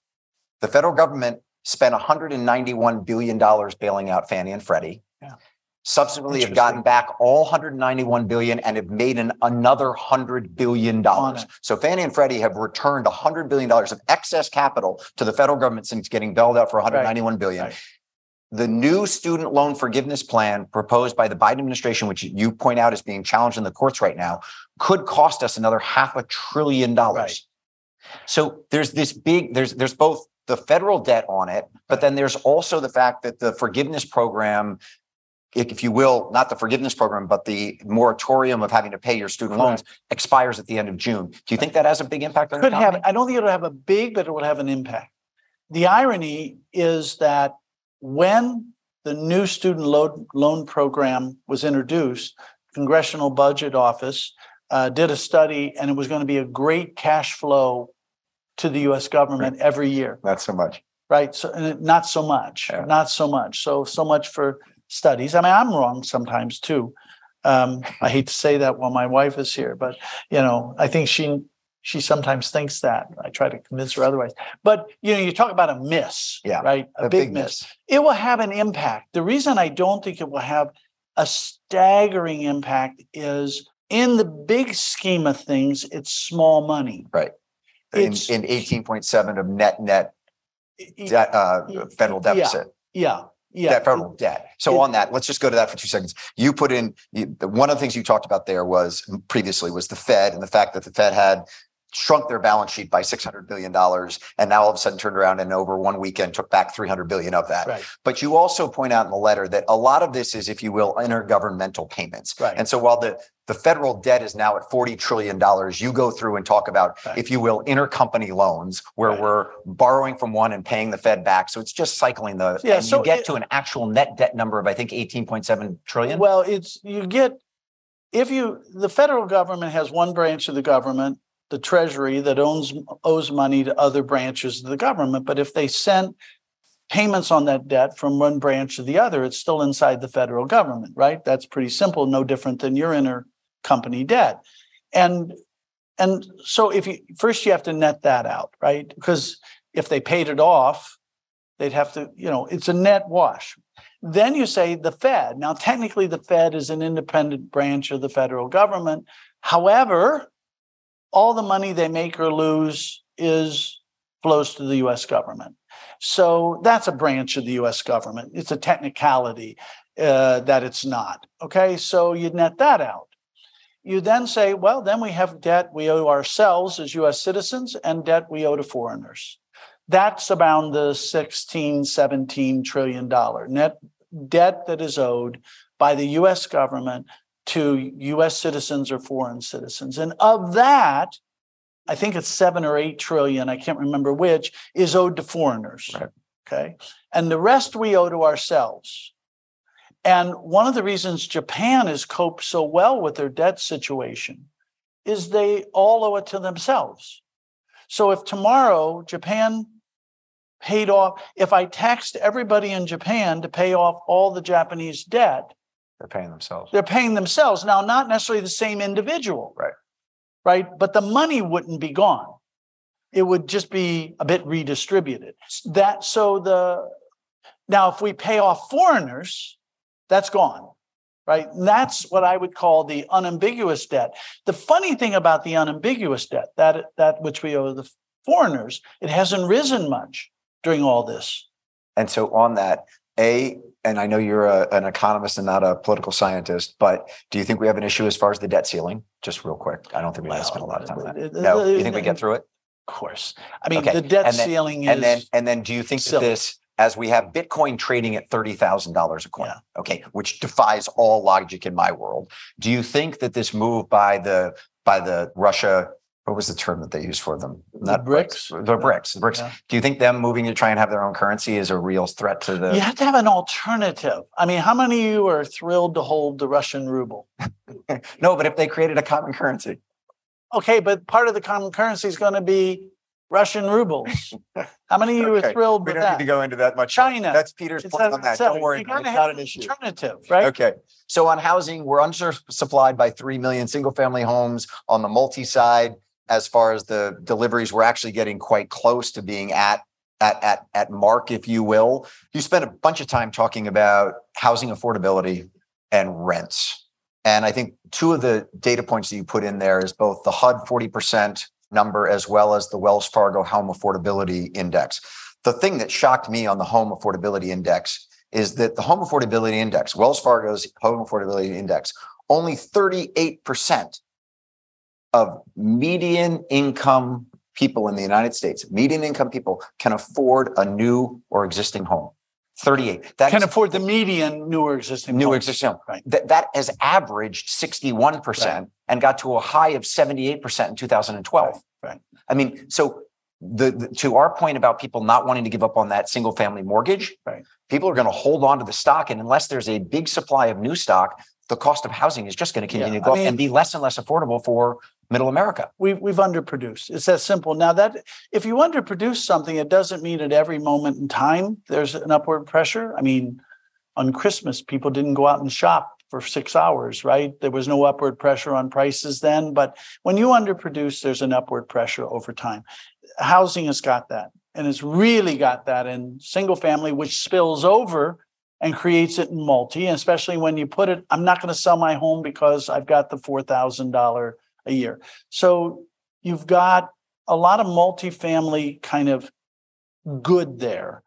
The federal government spent 191 billion dollars bailing out Fannie and Freddie. Yeah. Subsequently have gotten back all 191 billion and have made an another 100 billion dollars. So Fannie and Freddie have returned 100 billion dollars of excess capital to the federal government since getting bailed out for 191 billion. Right. The new student loan forgiveness plan proposed by the Biden administration, which you point out is being challenged in the courts right now, could cost us another half a trillion dollars. Right. So there's this big, there's there's both the federal debt on it, but then there's also the fact that the forgiveness program, if you will, not the forgiveness program, but the moratorium of having to pay your student loans expires at the end of June. Do you think that has a big impact on the could have. I don't think it'll have a big, but it will have an impact. The irony is that when the new student loan loan program was introduced, Congressional Budget Office uh, did a study, and it was going to be a great cash flow to the U.S. government every year. Not so much. right? So not so much, Yeah. not so much. So so much for studies. I mean, I'm wrong sometimes too. Um, I hate to say that while my wife is here, but you know, I think she she sometimes thinks that. I try to convince her otherwise. But you know, you talk about a miss, Yeah, right? A, big, miss. It will have an impact. The reason I don't think it will have a staggering impact is in the big scheme of things, it's small money. Right. It's- in 18.7 of net net debt, uh, federal deficit. Yeah, yeah. That federal debt. So it- on that, let's just go to that for two seconds. You put in you, one of the things you talked about there was previously was the Fed and the fact that the Fed had shrunk their balance sheet by six hundred billion dollars, and now all of a sudden turned around and over one weekend took back three hundred billion of that. Right. But you also point out in the letter that a lot of this is, if you will, intergovernmental payments. Right. And so while the the federal debt is now at forty trillion dollars, you go through and talk about, Right. if you will, intercompany loans where we're borrowing from one and paying the Fed back. So it's just cycling the. Yeah, and so you get it- to an actual net debt number of I think eighteen point seven trillion. Well, it's you get if you the federal government has one branch of the government the treasury that owns owes money to other branches of the government. But if they sent payments on that debt from one branch to the other, it's still inside the federal government, right? That's pretty simple, no different than your intercompany debt. And and so if you first you have to net that out, right? Because if they paid it off, they'd have to, you know, it's a net wash. Then you say the Fed. Now, technically, the Fed is an independent branch of the federal government. However, all the money they make or lose is flows to the US government. So that's a branch of the US government. It's a technicality uh, that it's not. Okay, so you net that out. You then say, well, then we have debt we owe ourselves as US citizens and debt we owe to foreigners. That's around the 16, 17 trillion dollar net debt that is owed by the US government to US citizens or foreign citizens. And of that, I think it's seven or eight trillion, I can't remember which, is owed to foreigners. Right. Okay. And the rest we owe to ourselves. And one of the reasons Japan has coped so well with their debt situation is they all owe it to themselves. So if tomorrow Japan paid off, if I taxed everybody in Japan to pay off all the Japanese debt, They're paying themselves. they're paying themselves. Now, not necessarily the same individual. Right. Right. But the money wouldn't be gone. It would just be a bit redistributed. That so the now if we pay off foreigners, that's gone. Right. And that's what I would call the unambiguous debt. The funny thing about the unambiguous debt, that that which we owe the foreigners, it hasn't risen much during all this. And so on that, A, and I know you're a, an economist and not a political scientist, but do you think we have an issue as far as the debt ceiling? Just real quick. I don't think we want to spend a lot of time on that. No, uh, you think we get through it? Of course. I mean, Okay, the debt and then- ceiling is And then, and then do you think that this, as we have Bitcoin trading at thirty thousand dollars a coin, Yeah. okay, which defies all logic in my world, do you think that this move by the by the Russia, what was the term that they used for them? Not BRICS? the BRICS, the BRICS. Yeah. Do you think them moving to try and have their own currency is a real threat to the? you have to have an alternative. I mean, how many of you are thrilled to hold the Russian ruble? [LAUGHS] No, but if they created a common currency, Okay, but part of the common currency is going to be Russian rubles. How many of you Okay, are thrilled we with don't need to go into that much. China. That's Peter's It's point a- on that. Don't worry, you about gotta it's not an an issue. alternative, right? Okay. So on housing, we're undersupplied by 3 million single family homes. On the multi side, as far as the deliveries, we're actually getting quite close to being at at at at mark, if you will. You spent a bunch of time talking about housing affordability and rents. And I think two of the data points that you put in there is both the HUD 40% number as well as the Wells Fargo Home Affordability Index. The thing that shocked me on the Home Affordability Index is that the Home Affordability Index, Wells Fargo's Home Affordability Index, only 38% of median income people in the United States, median income people can afford a new or existing home. 38. That Can is- afford the median newer existing. new home. existing home. Right. That, that has averaged 61% Right. and got to a high of 78% in 2012. Right, right. I mean, so the, the- to our point about people not wanting to give up on that single family mortgage, Right. people are going to hold on to the stock. And unless there's a big supply of new stock, the cost of housing is just going to continue Yeah, to go I up and be less and less affordable for middle America. We've we've underproduced. It's that simple. Now that if you underproduce something, it doesn't mean at every moment in time there's an upward pressure. I mean, on Christmas, people didn't go out and shop for six hours, right? There was no upward pressure on prices then. But when you underproduce, there's an upward pressure over time. Housing has got that. And it's really got that in single family, which spills over and creates it in multi, especially when you put it, I'm not going to sell my home because I've got the $4,000 a year. So you've got a lot of multifamily kind of good there.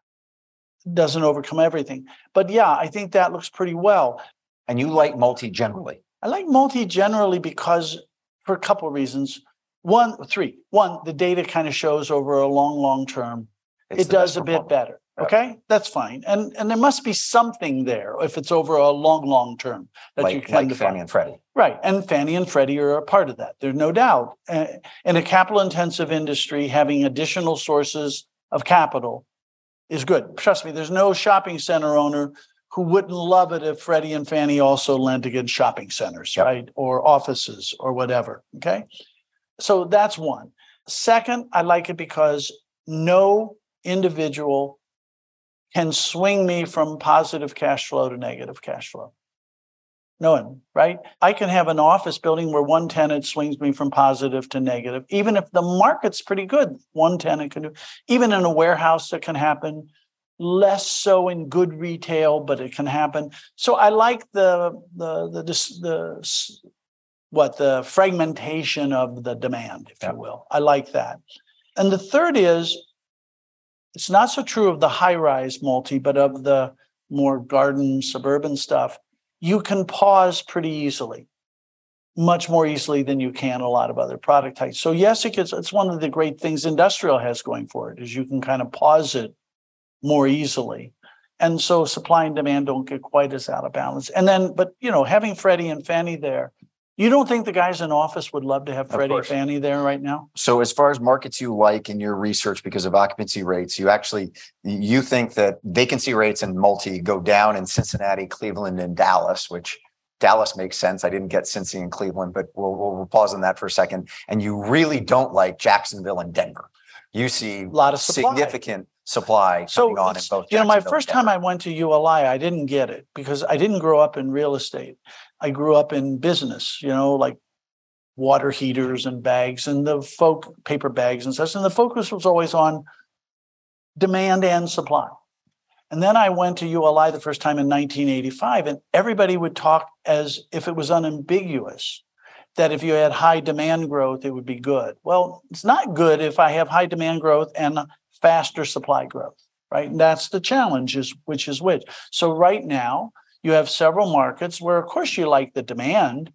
Doesn't overcome everything. But yeah, I think that looks pretty well. And you like multi generally. I like multi generally because for a couple of reasons. One, three. One, the data kind of shows over a long, long term, It's it does a bit better. Okay, that's fine. And and there must be something there if it's over a long, long term that you can like define. Fannie and Freddie. Right. And Fannie and Freddie are a part of that. There's no doubt. Uh, in a capital intensive industry, having additional sources of capital is good. Trust me, there's no shopping center owner who wouldn't love it if Freddie and Fannie also lent against shopping centers, Yep. right? Or offices or whatever. Okay. So that's one. Second, I like it because no individual can swing me from positive cash flow to negative cash flow. No one, right? I can have an office building where one tenant swings me from positive to negative, even if the market's pretty good. One tenant can do, even in a warehouse, that can happen. Less so in good retail, but it can happen. So I like the the the the, the what the fragmentation of the demand, if yeah. you will. I like that. And the third is it's not so true of the high rise multi, but of the more garden suburban stuff. You can pause pretty easily, much more easily than you can a lot of other product types. So yes, it gets, it's one of the great things industrial has going for it is you can kind of pause it more easily. And so supply and demand don't get quite as out of balance. And then, but you know, having Freddie and Fannie there you don't think the guys in office would love to have Freddie Fannie there right now? So, as far as markets you like in your research because of occupancy rates, you actually you think that vacancy rates in multi go down in Cincinnati, Cleveland, and Dallas, which Dallas makes sense. I didn't get Cincy and Cleveland, but we'll, we'll, we'll pause on that for a second. And you really don't like Jacksonville and Denver. You see a lot of supply. significant supply so coming on in both. You know, my first time I went to ULI, I didn't get it because I didn't grow up in real estate. I grew up in business, you know, like water heaters and bags and the folk paper bags and such. And the focus was always on demand and supply. And then I went to ULI the first time in 1985, and everybody would talk as if it was unambiguous that if you had high demand growth, it would be good. Well, it's not good if I have high demand growth and faster supply growth, right? And that's the challenge is which is which. So right now, you have several markets where of course you like the demand,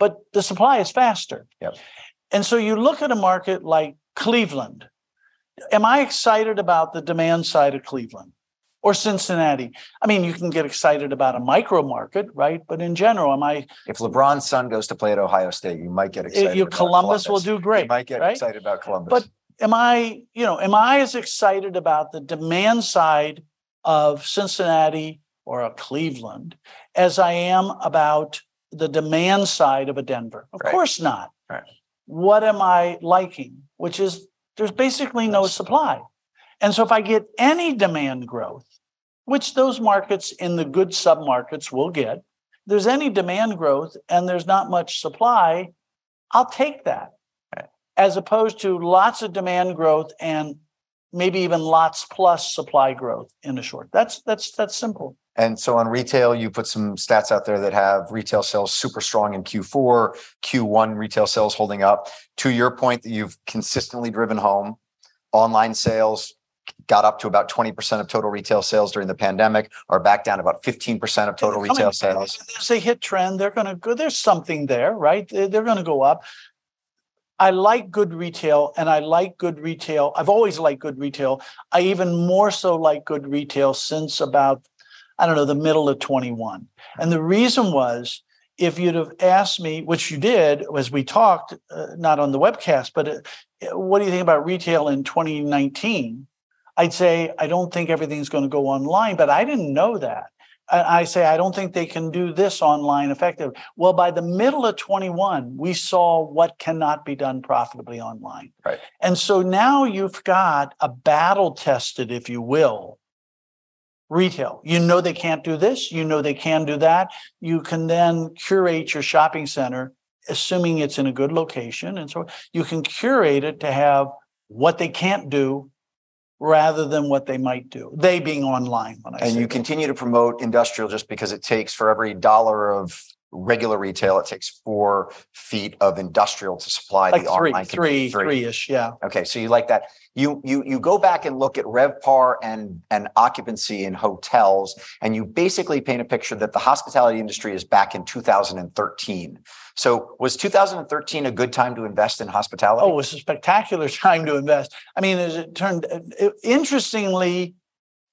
but the supply is faster. Yep. And so you look at a market like Cleveland. Am I excited about the demand side of Cleveland? or Cincinnati. I mean, you can get excited about a micro market, right? But in general, am I? If LeBron's son goes to play at Ohio State, you might get excited. You, Columbus, Columbus, will do great. You might get right? excited about Columbus. But am I, you know, am I as excited about the demand side of Cincinnati or a Cleveland as I am about the demand side of a Denver? Of right. course not. Right. What am I liking? Which is there's basically no supply. And so if I get any demand growth, which those markets in the good submarkets will get, there's any demand growth and there's not much supply, I'll take that as opposed to lots of demand growth and maybe even lots plus supply growth in the short. That's that's that's simple. And so on retail, you put some stats out there that have retail sales super strong in Q4, Q1 retail sales holding up. To your point that you've consistently driven home, online sales got up to about 20% of total retail sales during the pandemic, are back down about 15% of total retail sales. There's a hit trend. They're going to go, there's something there, right? They're going to go up. I like good retail and I like good retail. I've always liked good retail. I even more so like good retail since about, I don't know, the middle of 21. And the reason was if you'd have asked me, which you did as we talked, uh, not on the webcast, but uh, what do you think about retail in 2019? I'd say, I don't think everything's going to go online, but I didn't know that. And I say, I don't think they can do this online effectively. Well, by the middle of 21, we saw what cannot be done profitably online. Right. And so now you've got a battle tested, if you will, retail. You know they can't do this, you know they can do that. You can then curate your shopping center, assuming it's in a good location. And so you can curate it to have what they can't do rather than what they might do. They being online. When I and you that. continue to promote industrial just because it takes for every dollar of regular retail, it takes four feet of industrial to supply like the three, online. Three, three, ish, yeah. Okay, so you like that. You you you go back and look at RevPAR and and occupancy in hotels, and you basically paint a picture that the hospitality industry is back in 2013. So was 2013 a good time to invest in hospitality? Oh, it was a spectacular [LAUGHS] time to invest. I mean, as it turned it, interestingly,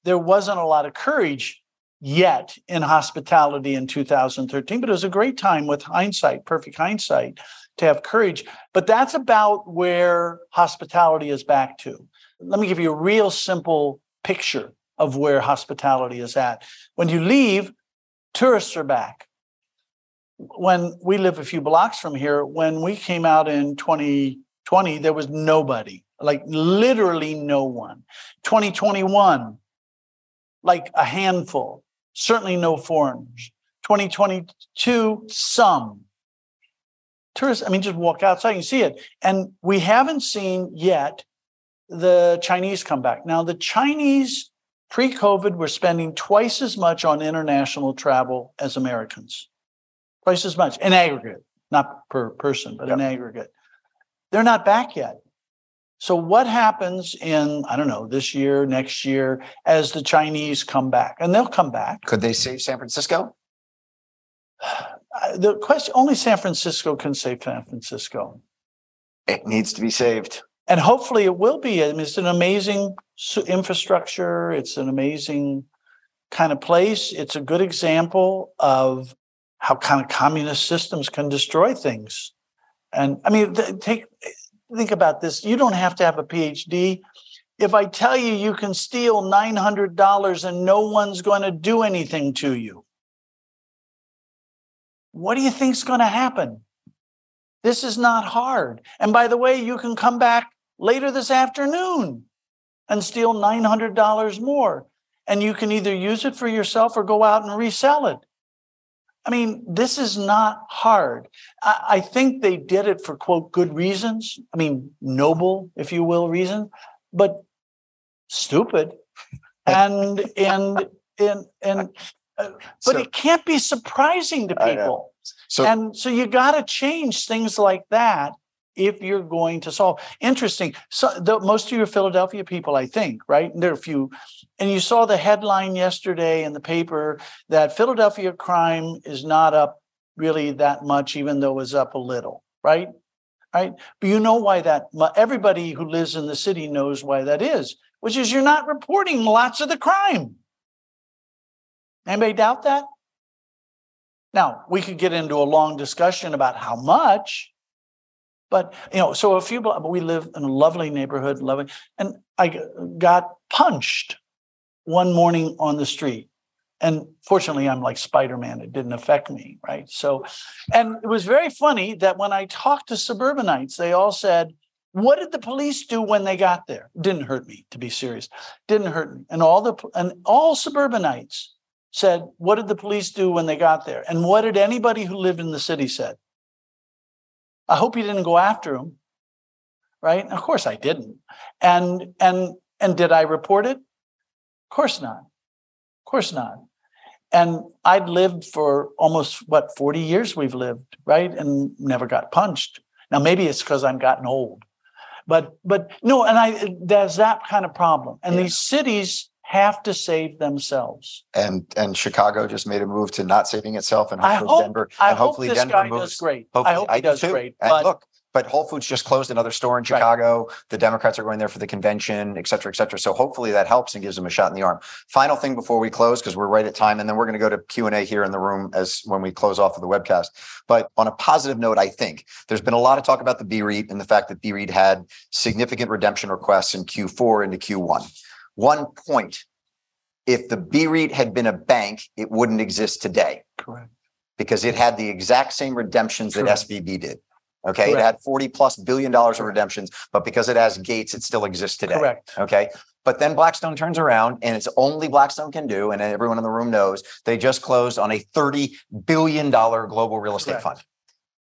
there wasn't a lot of courage yet in hospitality in 2013, but it was a great time with hindsight, perfect hindsight, to have courage. But that's about where hospitality is back to. Let me give you a real simple picture of where hospitality is at. When you leave, tourists are back when we live a few blocks from here, when we came out in 2020, there was nobody, like literally no one. 2021, like a handful, certainly no foreigners. 2022, some. Tourists, I mean, just walk outside, you see it. And we haven't seen yet the Chinese come back. Now, the Chinese pre COVID were spending twice as much on international travel as Americans twice as much in aggregate, not per person, but yep. in aggregate. They're not back yet. So, what happens in, I don't know, this year, next year, as the Chinese come back? And they'll come back. Could they save San Francisco? Uh, the question only San Francisco can save San Francisco. It needs to be saved. And hopefully it will be. I mean, it's an amazing infrastructure, it's an amazing kind of place. It's a good example of how kind of communist systems can destroy things. And I mean, take think about this. You don't have to have a PhD. If I tell you you can steal $900 and no one's going to do anything to you, what do you think's going to happen? This is not hard. And by the way, you can come back later this afternoon and steal $900 more. And you can either use it for yourself or go out and resell it. I mean, this is not hard. I, I, think they did it for quote good reasons. I mean, noble, if you will, reason, but stupid. [LAUGHS] And and and and uh, but so, it can't be surprising to people. So and so you got to change things like that if you're going to solve. Interesting. So the, most of your Philadelphia people, I think, right? And there are a few. And you saw the headline yesterday in the paper that Philadelphia crime is not up really that much, even though it was up a little, right? Right. But you know why that everybody who lives in the city knows why that is, which is you're not reporting lots of the crime. Anybody doubt that? Now, we could get into a long discussion about how much, but you know, so a few but we live in a lovely neighborhood, lovely, and I got punched one morning on the street. And fortunately, I'm like Spider Man. It didn't affect me, right? So, and it was very funny that when I talked to suburbanites, they all said, What did the police do when they got there? Didn't hurt me, to be serious. Didn't hurt me. And all the and all suburbanites said, What did the police do when they got there? And what did anybody who lived in the city said? I hope you didn't go after him. Right? Of course I didn't. And and and did I report it? Of course not. Of course not. And I'd lived for almost what 40 years we've lived, right? And never got punched. Now maybe it's because I'm gotten old. But but no, and I there's that kind of problem. And yeah. these cities have to save themselves. And and Chicago just made a move to not saving itself, and hopefully hope, Denver. I and hopefully hope this Denver guy moves, does great. I hope he I does great. But look, but Whole Foods just closed another store in Chicago. Right. The Democrats are going there for the convention, et cetera, et cetera. So hopefully that helps and gives them a shot in the arm. Final thing before we close, because we're right at time, and then we're going to go to Q and A here in the room as when we close off of the webcast. But on a positive note, I think there's been a lot of talk about the BREIT and the fact that BREIT had significant redemption requests in Q4 into Q1. One point if the BREIT had been a bank, it wouldn't exist today. Correct. Because it had the exact same redemptions Correct. that SVB did. Okay. Correct. It had 40 plus billion dollars of redemptions, but because it has gates, it still exists today. Correct. Okay. But then Blackstone turns around and it's only Blackstone can do, and everyone in the room knows they just closed on a $30 billion global real estate Correct. fund.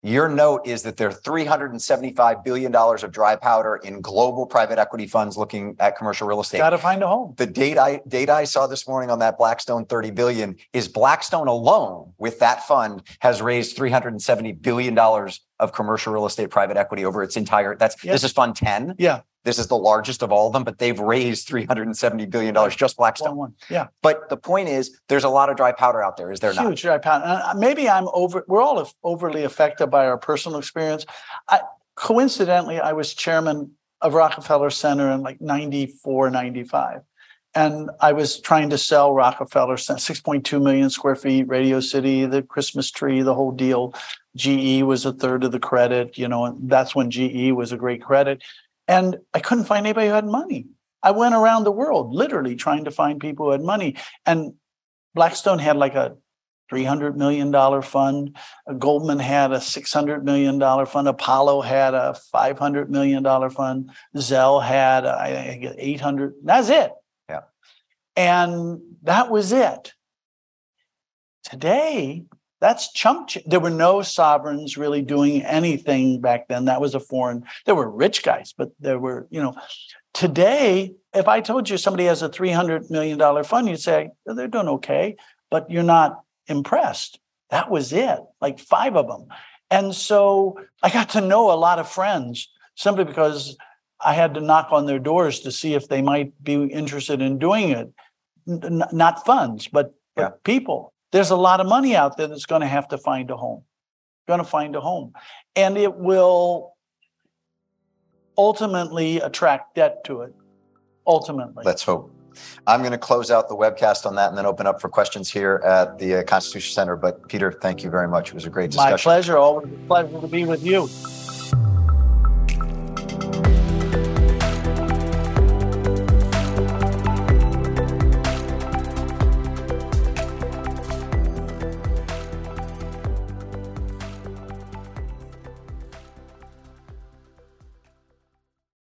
Your note is that there are $375 billion of dry powder in global private equity funds looking at commercial real estate. Got to find a home. The data I, data I saw this morning on that Blackstone 30 billion is Blackstone alone with that fund has raised $370 billion of commercial real estate private equity over its entire that's yep. this is fund 10 yeah this is the largest of all of them but they've raised 370 billion dollars just blackstone one, yeah. But the point is there's a lot of dry powder out there is there huge not? Huge dry powder. Uh, maybe i'm over we're all overly affected by our personal experience. I, coincidentally i was chairman of rockefeller center in like 94 95 and I was trying to sell Rockefeller Center, 6.2 million square feet, Radio City, the Christmas tree, the whole deal. GE was a third of the credit, you know, and that's when GE was a great credit. And I couldn't find anybody who had money. I went around the world literally trying to find people who had money. And Blackstone had like a $300 million fund. Goldman had a $600 million fund. Apollo had a $500 million fund. Zell had, I think, 800. That's it. Yeah. And that was it. Today, that's chump. Ch- there were no sovereigns really doing anything back then. That was a foreign. There were rich guys, but there were, you know, today, if I told you somebody has a $300 million fund, you'd say, they're doing okay, but you're not impressed. That was it, like five of them. And so I got to know a lot of friends simply because I had to knock on their doors to see if they might be interested in doing it. N- not funds, but, but people. There's a lot of money out there that's going to have to find a home, going to find a home. And it will ultimately attract debt to it. Ultimately. Let's hope. I'm going to close out the webcast on that and then open up for questions here at the uh, Constitution Center. But Peter, thank you very much. It was a great discussion. My pleasure. Always a pleasure to be with you.